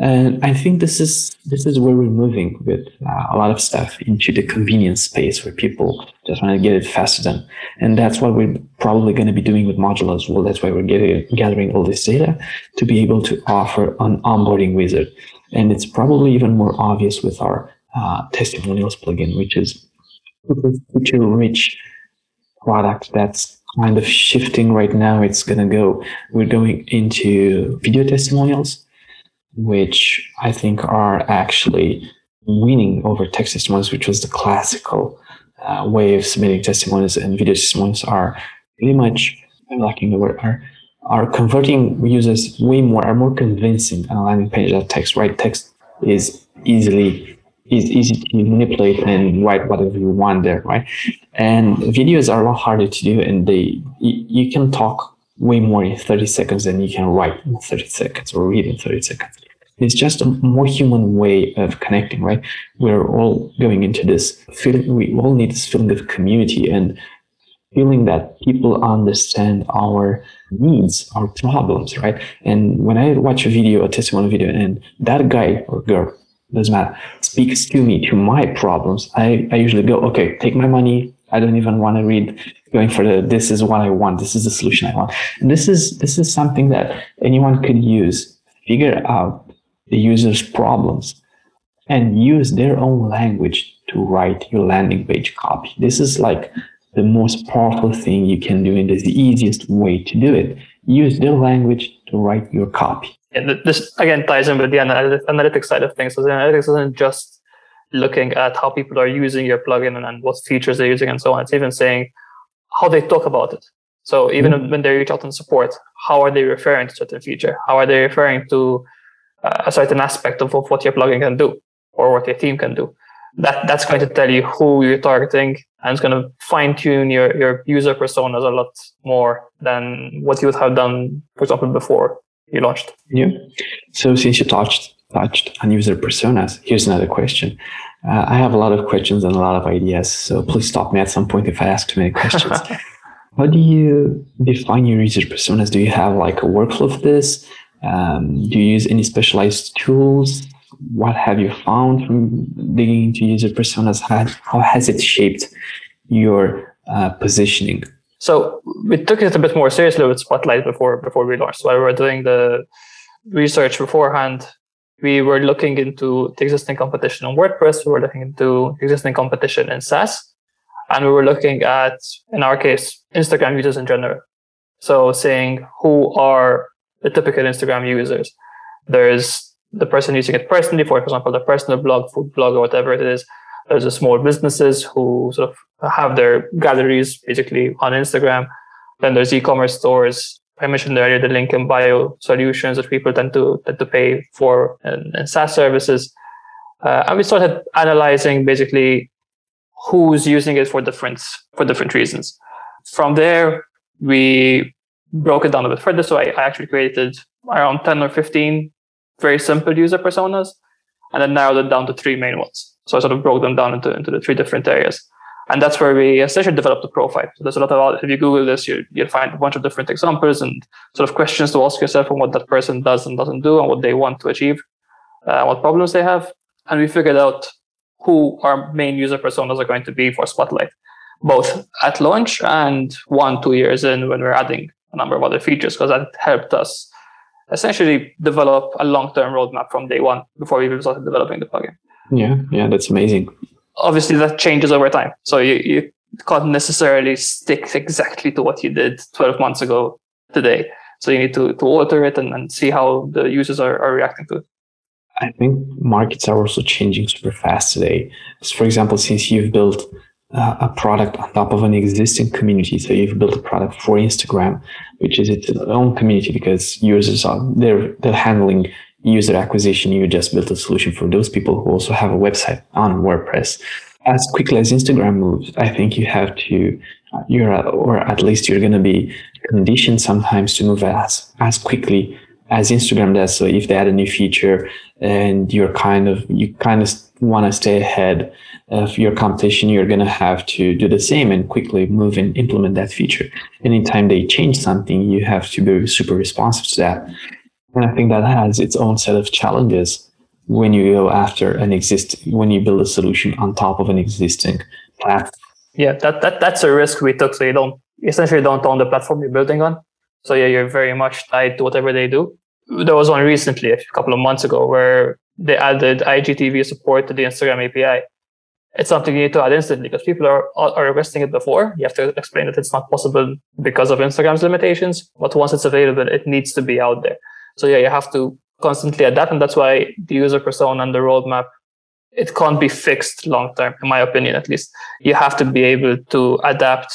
And I think this is this is where we're moving with uh, a lot of stuff into the convenience space where people just want to get it faster done. And that's what we're probably going to be doing with Modula as well. That's why we're getting, gathering all this data to be able to offer an onboarding wizard. And it's probably even more obvious with our uh, testimonials plugin, which is a feature-rich product that's kind of shifting right now. It's going to go. We're going into video testimonials which I think are actually winning over text testimonials, which was the classical uh, way of submitting testimonials and video testimonials are pretty much, I'm lacking the word, are, are converting users way more, are more convincing on a landing page that text, right? Text is easily is easy to manipulate and write whatever you want there, right? And videos are a lot harder to do, and they you can talk way more in 30 seconds than you can write in 30 seconds or read in 30 seconds. It's just a more human way of connecting, right? We're all going into this feeling, we all need this feeling of community and feeling that people understand our needs, our problems, right? And when I watch a video, a testimonial video, and that guy or girl, doesn't matter, speaks to me, to my problems, I, I usually go, okay, take my money, I don't even want to read going for the this is what I want, this is the solution I want. And this is this is something that anyone could use, figure out the user's problems, and use their own language to write your landing page copy. This is like the most powerful thing you can do and is the easiest way to do it. Use their language to write your copy. This again ties in with the analytics side of things. So the analytics isn't just looking at how people are using your plugin and, and what features they're using and so on. It's even saying how they talk about it. So even mm-hmm. when they reach out on support, how are they referring to certain feature? How are they referring to uh, a certain aspect of, of what your plugin can do or what your team can do? That that's going to tell you who you're targeting and it's going to fine tune your, your user personas a lot more than what you would have done, for example, before you launched. Yeah. So since you touched touched on user personas. Here's another question. Uh, I have a lot of questions and a lot of ideas, so please stop me at some point if I ask too many questions. How do you define your user personas? Do you have like a workflow for this? Um, do you use any specialized tools? What have you found from digging into user personas? How, how has it shaped your uh, positioning So we took it a bit more seriously with Spotlight before before we launched. While we were doing the research beforehand, we were looking into the existing competition on WordPress. We were looking into existing competition in SaaS, and we were looking at, in our case, Instagram users in general. So saying who are the typical Instagram users. There's the person using it personally, for example, the personal blog, food blog, or whatever it is. There's the small businesses who sort of have their galleries basically on Instagram. Then there's e-commerce stores. I mentioned earlier the link in bio solutions that people tend to tend to pay for in, in SaaS services. Uh, and we started analyzing basically who's using it for different for different reasons. From there, we broke it down a bit further. So I, I actually created around 10 or 15 very simple user personas and then narrowed it down to three main ones. So I sort of broke them down into, into the three different areas. And that's where we essentially developed the profile. So there's a lot of, if you Google this, you, you'll find a bunch of different examples and sort of questions to ask yourself on what that person does and doesn't do and what they want to achieve, uh, what problems they have. And we figured out who our main user personas are going to be for Spotlight, both at launch and one, two years in when we're adding a number of other features, because that helped us essentially develop a long-term roadmap from day one before we even started developing the plugin. Yeah, yeah, that's amazing. Obviously, that changes over time. So you, you can't necessarily stick exactly to what you did 12 months ago today. So you need to, to alter it and, and see how the users are, are reacting to it. I think markets are also changing super fast today. So for example, since you've built uh, a product on top of an existing community, so you've built a product for Instagram, which is its own community because users are they're they're handling user acquisition. You just built a solution for those people who also have a website on WordPress. As quickly as Instagram moves, I think you have to uh, you're or at least you're going to be conditioned sometimes to move as as quickly as Instagram does. So if they add a new feature and you're kind of, you kind of want to stay ahead of your competition, you're going to have to do the same and quickly move and implement that feature. Anytime they change something, you have to be super responsive to that. And I think that has its own set of challenges when you go after an existing, when you build a solution on top of an existing platform. Yeah, that, that that's a risk we took. So you don't essentially don't own the platform you're building on. So yeah, you're very much tied to whatever they do there was one recently, a couple of months ago, where they added IGTV support to the Instagram API. It's something you need to add instantly because people are are requesting it before. You have to explain that it's not possible because of Instagram's limitations. But once it's available, it needs to be out there. So yeah, you have to constantly adapt, and that's why the user persona and the roadmap it can't be fixed long term, in my opinion, at least. You have to be able to adapt,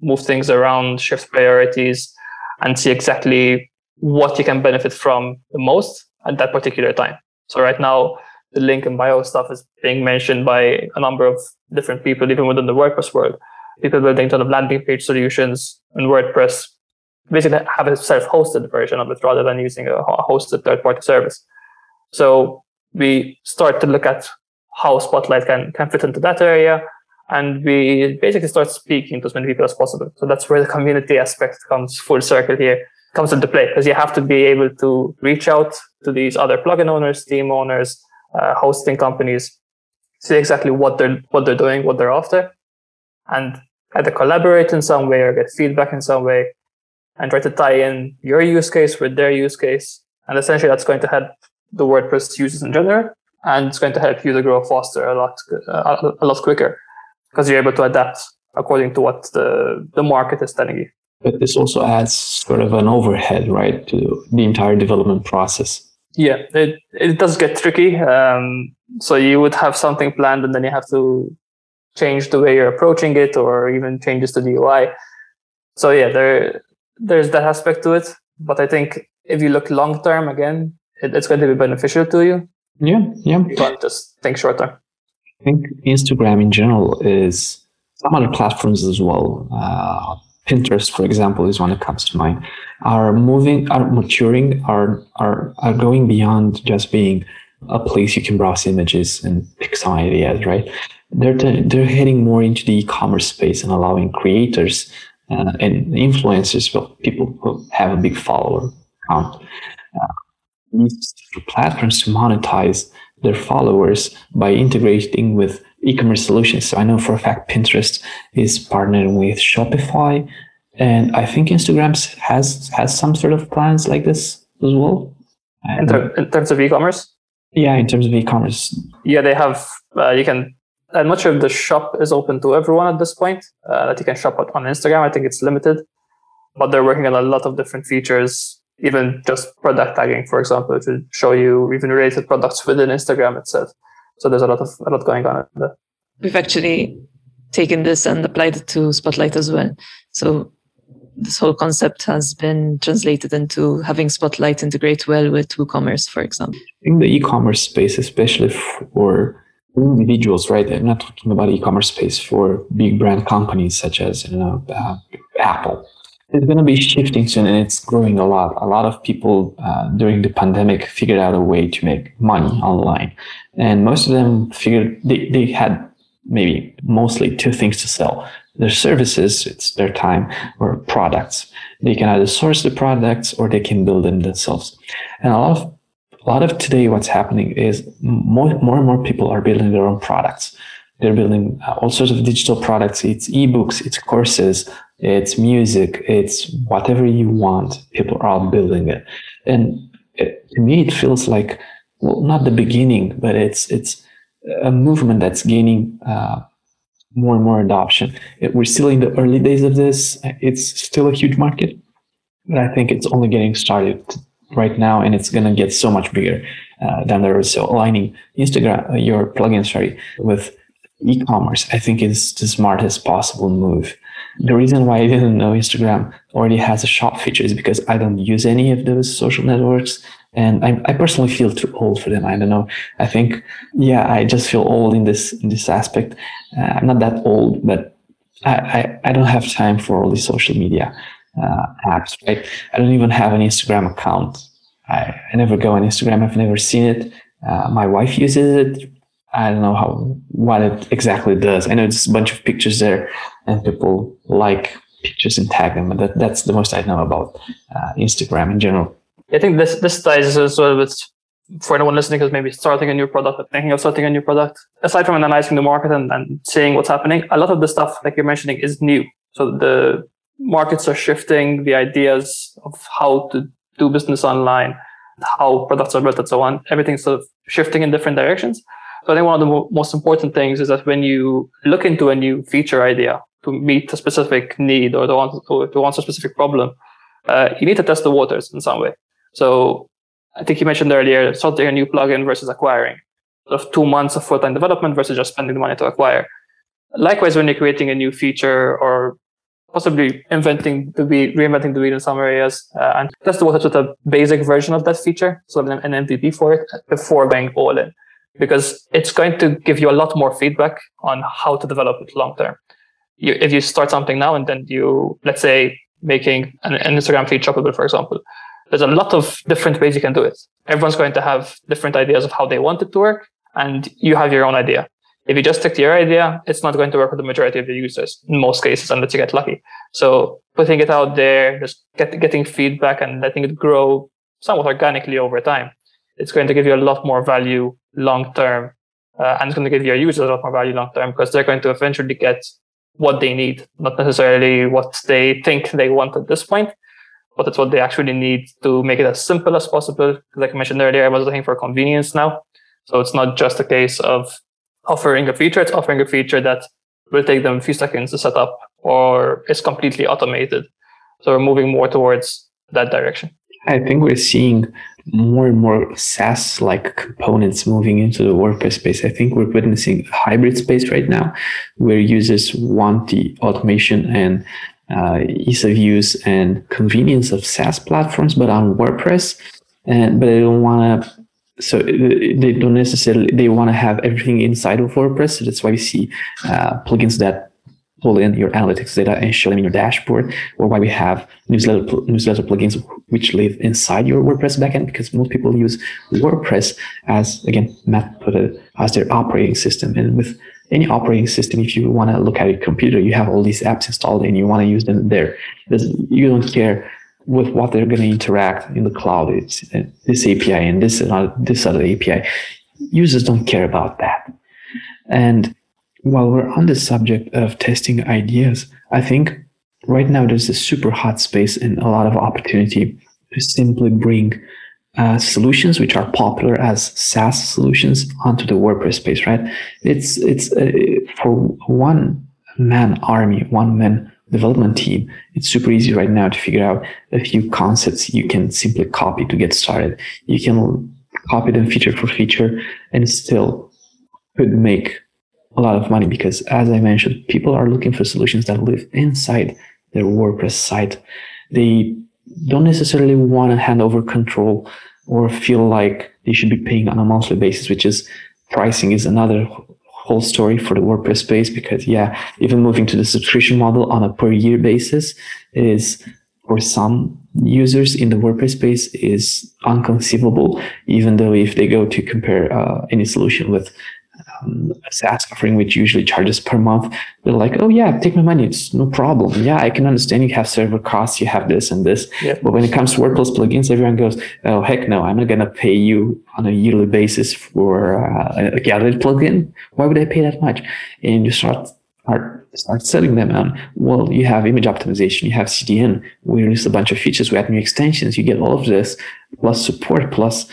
move things around, shift priorities, and see exactly what you can benefit from the most at that particular time. So right now, the link and bio stuff is being mentioned by a number of different people, even within the WordPress world. People building ton of landing page solutions in WordPress, basically have a self-hosted version of it rather than using a hosted third-party service. So we start to look at how Spotlight can, can fit into that area. And we basically start speaking to as many people as possible. So that's where the community aspect comes full circle here comes into play because you have to be able to reach out to these other plugin owners, theme owners, uh, hosting companies, see exactly what they're what they're doing, what they're after, and either collaborate in some way or get feedback in some way, and try to tie in your use case with their use case. And essentially, that's going to help the WordPress users in general, and it's going to help you to grow faster a lot uh, a lot quicker because you're able to adapt according to what the the market is telling you but this also adds sort of an overhead, right, to the entire development process. Yeah, it it does get tricky. Um, so you would have something planned, and then you have to change the way you're approaching it, or even changes to the UI. So yeah, there there's that aspect to it. But I think if you look long term, again, it, it's going to be beneficial to you. Yeah, yeah. Can't just think short term. I think Instagram in general is some other platforms as well. Uh, Pinterest, for example, is one that comes to mind, are moving, are maturing, are are are going beyond just being a place you can browse images and pick some ideas, right? They're they're heading more into the e-commerce space and allowing creators uh, and influencers, well, people who have a big follower count, uh, these platforms to monetize their followers by integrating with e-commerce solutions. So I know for a fact Pinterest is partnering with Shopify And I think Instagram has has some sort of plans like this as well. In, ter- in terms of e-commerce. Yeah, in terms of e-commerce. Yeah, they have. Uh, you can. I'm not sure if the shop is open to everyone at this point. Uh, that you can shop on Instagram. I think it's limited, but they're working on a lot of different features. Even just product tagging, for example, to show you even related products within Instagram itself. So there's a lot of a lot going on there. We've actually taken this and applied it to Spotlight as well. So this whole concept has been translated into having Spotlight integrate well with WooCommerce, for example. In the e-commerce space, especially for individuals, right? I'm not talking about e-commerce space for big brand companies such as you know uh, Apple. It's going to be shifting soon, and it's growing a lot. A lot of people uh, during the pandemic figured out a way to make money online, and most of them figured they, they had maybe mostly two things to sell their services, it's their time, or products. They can either source the products or they can build them themselves. And a lot of a lot of today, what's happening is more, more and more people are building their own products. They're building uh, all sorts of digital products. It's ebooks, it's courses, it's music, it's whatever you want. People are building it. And it, to me, it feels like, well, not the beginning, but it's, it's a movement that's gaining, uh, more and more adoption. We're still in the early days of this. It's still a huge market, but I think it's only getting started right now, and it's to get so much bigger uh, down the road. So aligning Instagram, uh, your plugin, sorry, with e-commerce, I think is the smartest possible move. The reason why I didn't know Instagram already has a shop feature is because I don't use any of those social networks. And I, I personally feel too old for them. I don't know. I think, yeah, I just feel old in this, in this aspect. Uh, I'm not that old, but I, I, I, don't have time for all these social media uh, apps, right? I don't even have an Instagram account. I, I never go on Instagram. I've never seen it. Uh, my wife uses it. I don't know how what it exactly does. I know it's a bunch of pictures there, and people like pictures and tag them. But that, that's the most I know about uh, Instagram in general. I think this this ties as well with for anyone listening who's maybe starting a new product or thinking of starting a new product. Aside from analyzing the market and, and seeing what's happening, a lot of the stuff like you're mentioning is new. So the markets are shifting, the ideas of how to do business online, how products are built, and so on. Everything's sort of shifting in different directions. So I think one of the mo- most important things is that when you look into a new feature idea to meet a specific need or to answer, to answer a specific problem, uh, you need to test the waters in some way. So I think you mentioned earlier, starting a new plugin versus acquiring. Of two months of full-time development versus just spending the money to acquire. Likewise, when you're creating a new feature or possibly inventing the wheel, reinventing the wheel in some areas, uh, and the waters with a basic version of that feature, so an, an MVP for it before going all in, because it's going to give you a lot more feedback on how to develop it long term. You, if you start something now and then you, let's say, making an, an Instagram feed shoppable, for example, there's a lot of different ways you can do it. Everyone's going to have different ideas of how they want it to work, and you have your own idea. If you just stick to your idea, it's not going to work with the majority of the users in most cases, unless you get lucky. So putting it out there, just get, getting feedback and letting it grow somewhat organically over time, it's going to give you a lot more value long term. Uh, and it's going to give your users a lot more value long term because they're going to eventually get what they need, not necessarily what they think they want at this point, but it's what they actually need to make it as simple as possible. Like I mentioned earlier, I was looking for convenience now. So it's not just a case of offering a feature, it's offering a feature that will take them a few seconds to set up or is completely automated. So we're moving more towards that direction. I think we're seeing more and more SaaS like components moving into the WordPress space. I think we're witnessing a hybrid space right now where users want the automation and uh, ease of use and convenience of SaaS platforms, but on WordPress. And but they don't want to. So they don't necessarily. They want to have everything inside of WordPress. So that's why we see uh, plugins that pull in your analytics data and show them in your dashboard, or why we have newsletter newsletter plugins which live inside your WordPress backend because most people use WordPress as again Matt put it as their operating system, and with any operating system, if you want to look at a computer, you have all these apps installed and you want to use them there. You don't care with what they're going to interact in the cloud. It's uh, this API and this and this other API. Users don't care about that. And while we're on the subject of testing ideas, I think right now there's a super hot space and a lot of opportunity to simply bring uh, solutions which are popular as SaaS solutions onto the WordPress space, right? It's it's uh, for one man army, one man development team. It's super easy right now to figure out a few concepts you can simply copy to get started. You can copy them feature for feature and still could make a lot of money because as I mentioned, people are looking for solutions that live inside their WordPress site. They don't necessarily want to hand over control or feel like they should be paying on a monthly basis, which is pricing is another whole story for the WordPress space because yeah, even moving to the subscription model on a per year basis is for some users in the WordPress space is unconceivable, even though if they go to compare uh, any solution with um, a SaaS offering, which usually charges per month, they're like, oh yeah, take my money. It's no problem. Yeah, I can understand you have server costs, you have this and this. Yep. But when it comes to WordPress plugins, everyone goes, oh heck no, I'm not going to pay you on a yearly basis for uh, a gallery plugin. Why would I pay that much? And you start start, start selling them on, well, you have image optimization, you have CDN, we release a bunch of features, we add new extensions, you get all of this, plus support, plus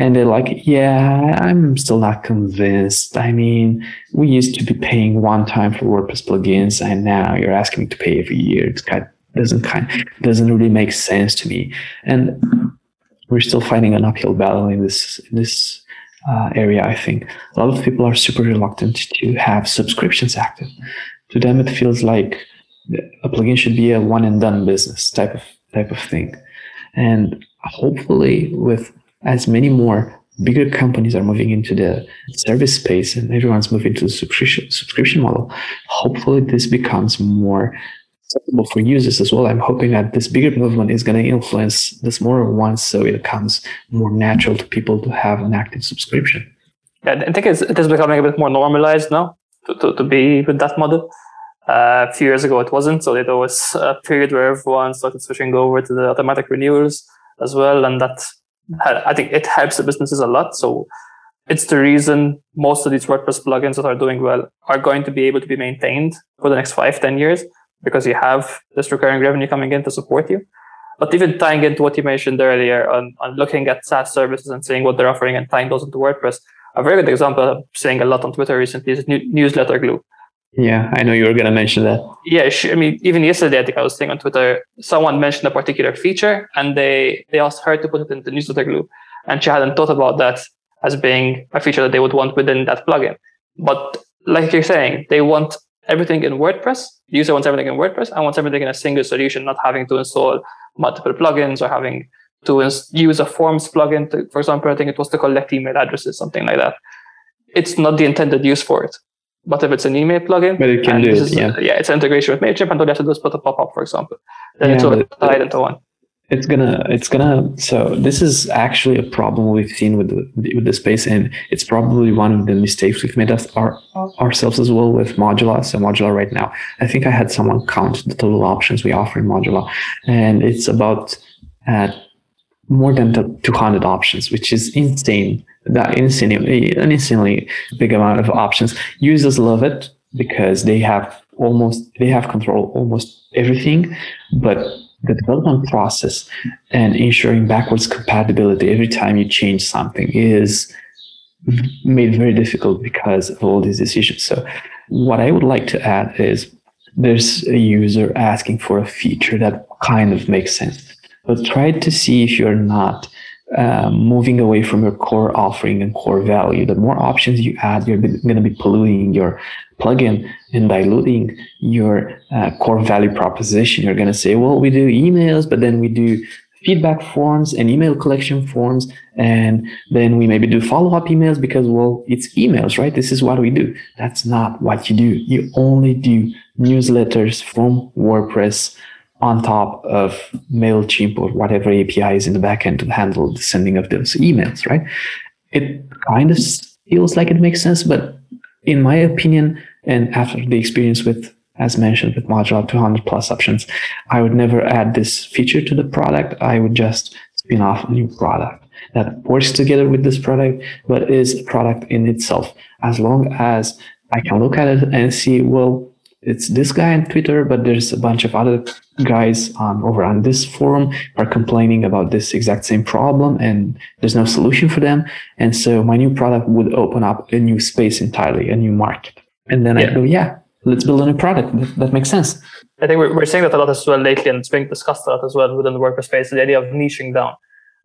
and they're like, yeah, I'm still not convinced. I mean, we used to be paying one time for WordPress plugins, and now you're asking me to pay every year. It's kind doesn't kind doesn't really make sense to me. And we're still fighting an uphill battle in this in this uh, area. I think a lot of people are super reluctant to have subscriptions active. To them, it feels like a plugin should be a one and done business type of type of thing. And hopefully, with as many more bigger companies are moving into the service space and everyone's moving to the subscription subscription model, hopefully this becomes more acceptable for users as well. I'm hoping that this bigger movement is going to influence the smaller ones so it becomes more natural to people to have an active subscription. Yeah, I think it's, it is becoming a bit more normalized now to, to, to be with that model. Uh, a few years ago, it wasn't. So there was a period where everyone started switching over to the automatic renewals as well. And that I think it helps the businesses a lot. So it's the reason most of these WordPress plugins that are doing well are going to be able to be maintained for the next five, 10 years because you have this recurring revenue coming in to support you. But even tying into what you mentioned earlier on, on looking at SaaS services and seeing what they're offering and tying those into WordPress, a very good example I'm seeing a lot on Twitter recently is newsletter glue. Yeah, I know you were going to mention that. Yeah, I mean, even yesterday, I think I was saying on Twitter, someone mentioned a particular feature and they, they asked her to put it into newsletter glue. And she hadn't thought about that as being a feature that they would want within that plugin. But like you're saying, they want everything in WordPress. The user wants everything in WordPress and wants everything in a single solution, not having to install multiple plugins or having to ins- use a forms plugin. To, for example, I think it was to collect email addresses, something like that. It's not the intended use for it. But if it's an email plugin, but it can do is, it, yeah. yeah, it's integration with Mailchimp, and all you have to do is put a pop up, for example. Then yeah, it's all tied into one. It's gonna, it's gonna. So this is actually a problem we've seen with the, with the space, and it's probably one of the mistakes we've made us, our, ourselves as well with Modula. So Modula right now, I think I had someone count the total options we offer in Modula, and it's about at more than 200 options, which is insane that insanely an insanely big amount of options. Users love it because they have almost they have control almost everything, but the development process and ensuring backwards compatibility every time you change something is made very difficult because of all these decisions. So what I would like to add is there's a user asking for a feature that kind of makes sense. But try to see if you're not um, moving away from your core offering and core value. The more options you add, you're going to be polluting your plugin and diluting your uh, core value proposition. You're going to say, well, we do emails, but then we do feedback forms and email collection forms. And then we maybe do follow up emails because, well, it's emails, right? This is what we do. That's not what you do. You only do newsletters from WordPress on top of MailChimp or whatever API is in the backend to handle the sending of those emails, right? It kind of feels like it makes sense, but in my opinion, and after the experience with, as mentioned, with Modula 200 plus options, I would never add this feature to the product. I would just spin off a new product that works together with this product, but is a product in itself. As long as I can look at it and see, well, it's this guy on Twitter, but there's a bunch of other guys um, over on this forum are complaining about this exact same problem and there's no solution for them. And so my new product would open up a new space entirely, a new market. And then yeah. I go, yeah, let's build a new product. That, that makes sense. I think we're, we're seeing that a lot as well lately, and it's being discussed a lot as well within the WordPress space. The idea of niching down,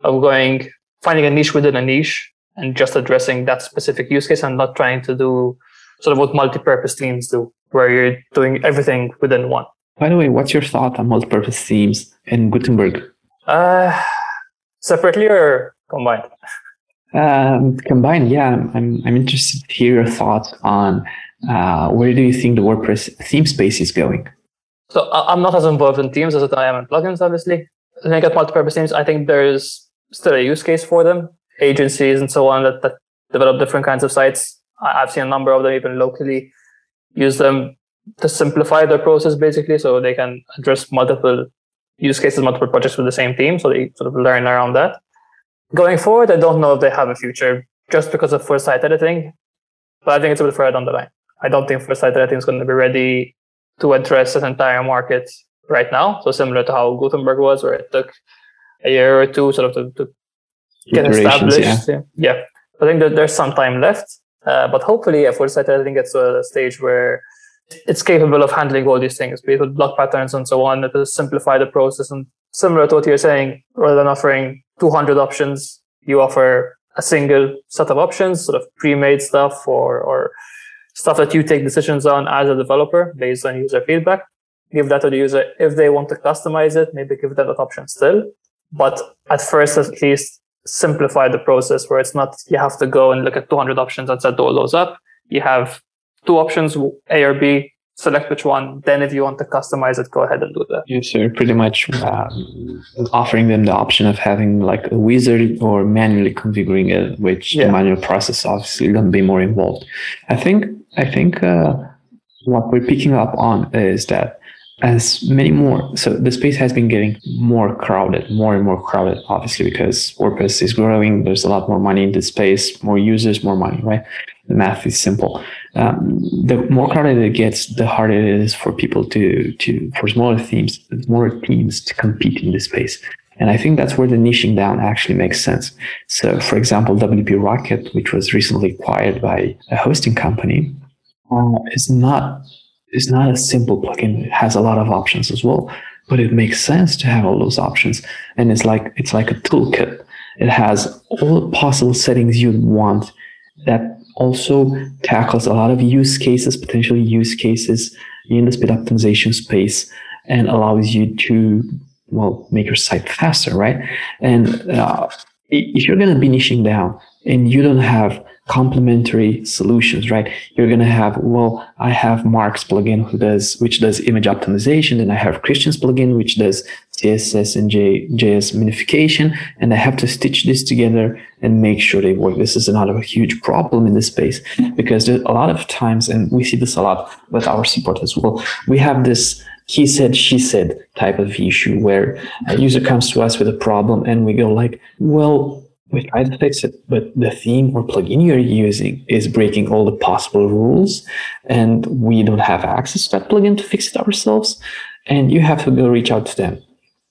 of going, finding a niche within a niche and just addressing that specific use case and not trying to do sort of what multi-purpose teams do, where you're doing everything within one. By the way, what's your thought on multi-purpose themes in Gutenberg? Uh, separately or combined? Um, combined, yeah. I'm, I'm interested to hear your thoughts on uh, where do you think the WordPress theme space is going? So I'm not as involved in themes as I am in plugins, obviously. I think at multi-purpose themes, I think there's still a use case for them. Agencies and so on that, that develop different kinds of sites I've seen a number of them even locally use them to simplify their process basically so they can address multiple use cases, multiple projects with the same team. So they sort of learn around that. Going forward, I don't know if they have a future just because of full site editing, but I think it's a bit further down the line. I don't think full site editing is going to be ready to address this entire market right now. So similar to how Gutenberg was, where it took a year or two sort of to, to get established. Yeah. yeah. I think that there's some time left. Uh, but hopefully, yeah, full site editing gets to a stage where it's capable of handling all these things, be it with block patterns and so on, It will simplify the process. And similar to what you're saying, rather than offering 200 options, you offer a single set of options, sort of pre-made stuff or, or stuff that you take decisions on as a developer based on user feedback. Give that to the user. If they want to customize it, maybe give them that option still. But at first, at least, simplify the process where it's not you have to go and look at 200 options and set all those up. You have two options, A or B, select which one. Then if you want to customize it, go ahead and do that. Yes, so pretty much uh, offering them the option of having like a wizard or manually configuring it, which yeah. the manual process obviously going to be more involved. I think, I think, uh, what we're picking up on is that as many more. So the space has been getting more crowded more and more crowded obviously because wordpress is growing. There's a lot more money in the space more users more money right? The math is simple. Um, the more crowded it gets the harder it is for people to to for smaller themes more teams to compete in the space. And I think that's where the niching down actually makes sense. So, for example, WP Rocket, which was recently acquired by a hosting company, uh, is not it's not a simple plugin. It has a lot of options as well, but it makes sense to have all those options. And it's like it's like a toolkit. It has all the possible settings you'd want that also tackles a lot of use cases, potential use cases in the speed optimization space and allows you to well make your site faster, right? And uh, if you're going to be niching down and you don't have complementary solutions, right? You're going to have, well, I have Mark's plugin who does, which does image optimization. Then I have Cristian's plugin, which does CSS and J, JS minification. And I have to stitch this together and make sure they work. This is another huge problem in this space because a lot of times, and we see this a lot with our support as well. We have this he said, she said type of issue where a user comes to us with a problem and we go like, well, we try to fix it, but the theme or plugin you're using is breaking all the possible rules, and we don't have access to that plugin to fix it ourselves. And you have to go reach out to them.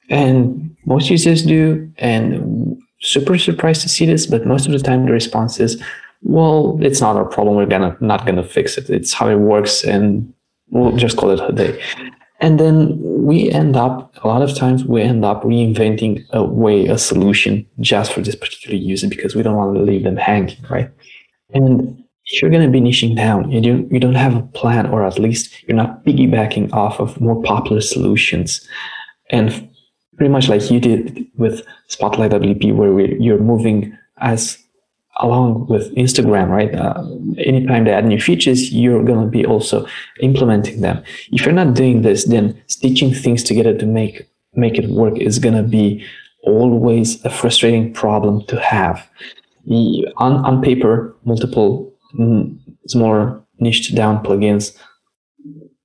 And most users do, and super surprised to see this, but most of the time the response is, well, it's not our problem. We're gonna not gonna fix it. It's how it works, and we'll just call it a day. And then we end up, a lot of times, we end up reinventing a way, a solution just for this particular user because we don't want to leave them hanging, right? And if you're going to be niching down, you don't, you don't have a plan, or at least you're not piggybacking off of more popular solutions. And pretty much like you did with Spotlight WP, where you're moving as along with Instagram, right? Uh, anytime they add new features, you're going to be also implementing them. If you're not doing this, then stitching things together to make make it work is going to be always a frustrating problem to have. On, on paper, multiple mm, smaller niched down plugins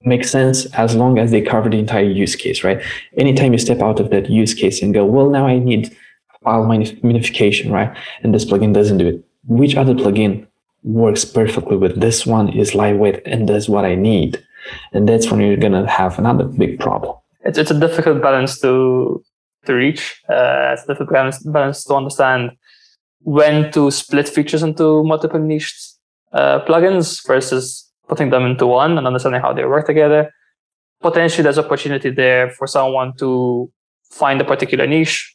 make sense as long as they cover the entire use case, right? Anytime you step out of that use case and go, well, now I need file minification, right? And this plugin doesn't do it. Which other plugin works perfectly with this one is lightweight and does what I need? and that's when you're gonna have another big problem. It's it's a difficult balance to to reach. Uh, it's a difficult balance, to understand when to split features into multiple niche uh, plugins versus putting them into one and understanding how they work together. Potentially, there's opportunity there for someone to find a particular niche,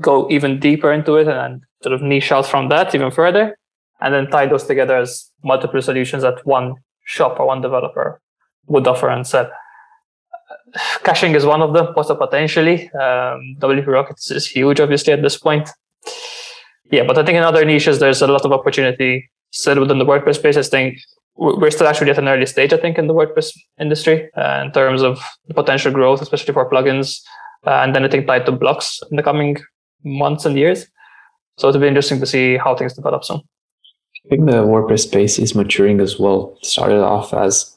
go even deeper into it, and sort of niche out from that even further, and then tie those together as multiple solutions that one shop or one developer would offer and sell. Caching is one of them, also potentially. Um, WP Rockets is huge, obviously, at this point. Yeah, but I think in other niches, there's a lot of opportunity still within the WordPress space. I think we're still actually at an early stage, I think, in the WordPress industry uh, in terms of the potential growth, especially for plugins uh, and anything tied to blocks in the coming months and years. So it'll be interesting to see how things develop soon. I think the WordPress space is maturing as well. Started off as,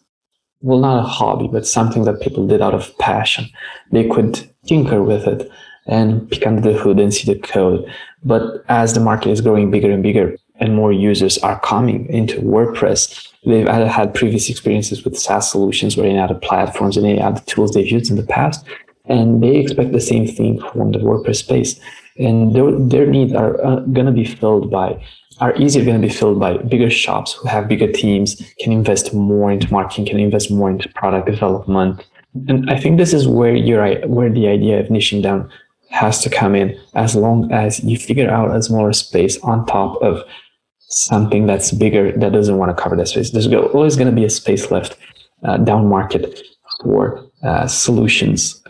well, not a hobby, but something that people did out of passion. They could tinker with it and peek under the hood and see the code. But as the market is growing bigger and bigger and more users are coming into WordPress, they've had previous experiences with SaaS solutions where they added platforms and they added tools they've used in the past. And they expect the same thing from the WordPress space. And their, their needs are uh, going to be filled by are easier going to be filled by bigger shops who have bigger teams, can invest more into marketing, can invest more into product development. And I think this is where you're where the idea of niching down has to come in as long as you figure out a smaller space on top of something that's bigger that doesn't want to cover that space. There's always going to be a space left uh, down market for uh, solutions.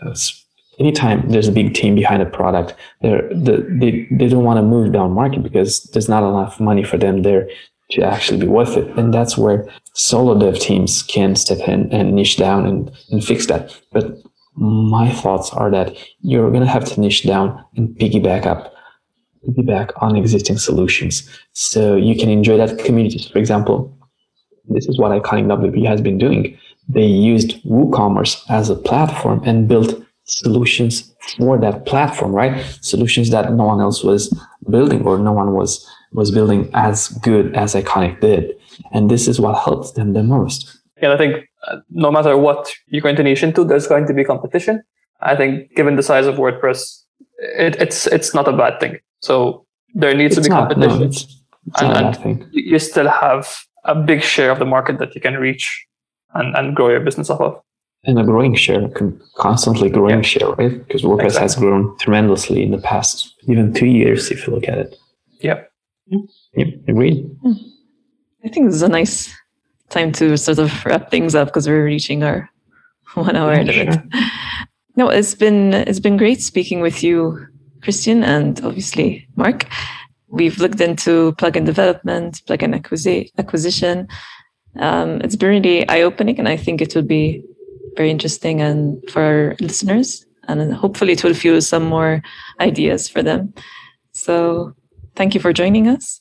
Anytime there's a big team behind a product, the, they, they don't want to move down market because there's not enough money for them there to actually be worth it. And that's where solo dev teams can step in and niche down and, and fix that. But my thoughts are that you're going to have to niche down and piggyback up piggyback on existing solutions so you can enjoy that community for example this is what iconic wp has been doing they used woocommerce as a platform and built solutions for that platform right solutions that no one else was building or no one was was building as good as iconic did and this is what helps them the most yeah i think uh, no matter what you're going to niche into, there's going to be competition. I think given the size of WordPress, it, it's it's not a bad thing. So there needs it's to be not, competition. No, it's, it's and, and you still have a big share of the market that you can reach and, and grow your business off of. And a growing share, constantly growing yeah. share, right? Because WordPress exactly. has grown tremendously in the past even two years, if you look at it. Yep. Yep. Agreed. Hmm. I think this is a nice time to sort of wrap things up because we're reaching our one hour yeah, limit. Sure. No, it's been it's been great speaking with you, Cristian, and obviously Mark. We've looked into plugin development, plugin acquisi- acquisition. Um, it's been really eye opening, and I think it would be very interesting and for our listeners, and hopefully it will fuel some more ideas for them. So, thank you for joining us.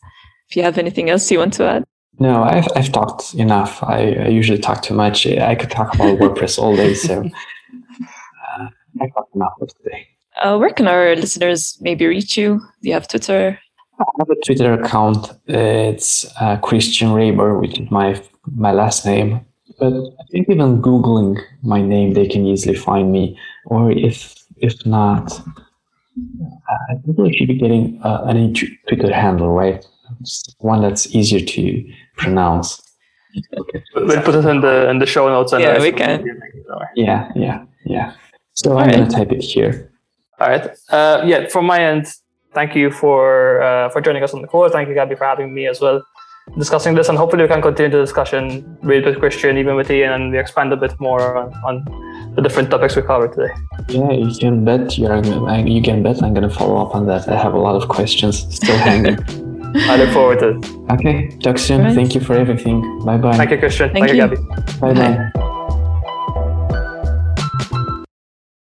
If you have anything else you want to add. No, I've I've talked enough. I, I usually talk too much. I could talk about WordPress all day, so uh, I talked enough for today. Uh, where can our listeners maybe reach you? Do you have Twitter? I have a Twitter account. It's uh, Cristian Raiber, which is my my last name. But I think even googling my name, they can easily find me. Or if if not, I think we should be getting uh, a Twitter handle, right? one that's easier to pronounce. Okay. We'll put it in the in the show notes. And yeah, we can. Yeah, yeah, yeah. So All I'm right. gonna type it here. All right. Uh, yeah, from my end, thank you for uh, for joining us on the call. Thank you, Gaby, for having me as well, discussing this, and hopefully we can continue the discussion with, with Cristian, even with Ian, and we expand a bit more on, on the different topics we covered today. Yeah, you can bet you're you can bet I'm gonna follow up on that. I have a lot of questions still hanging. I look forward to it. Okay, talk soon. Right. Thank you for everything. Bye bye. Thank you, Cristian. Thank, Thank you, you, Gaby. Bye bye.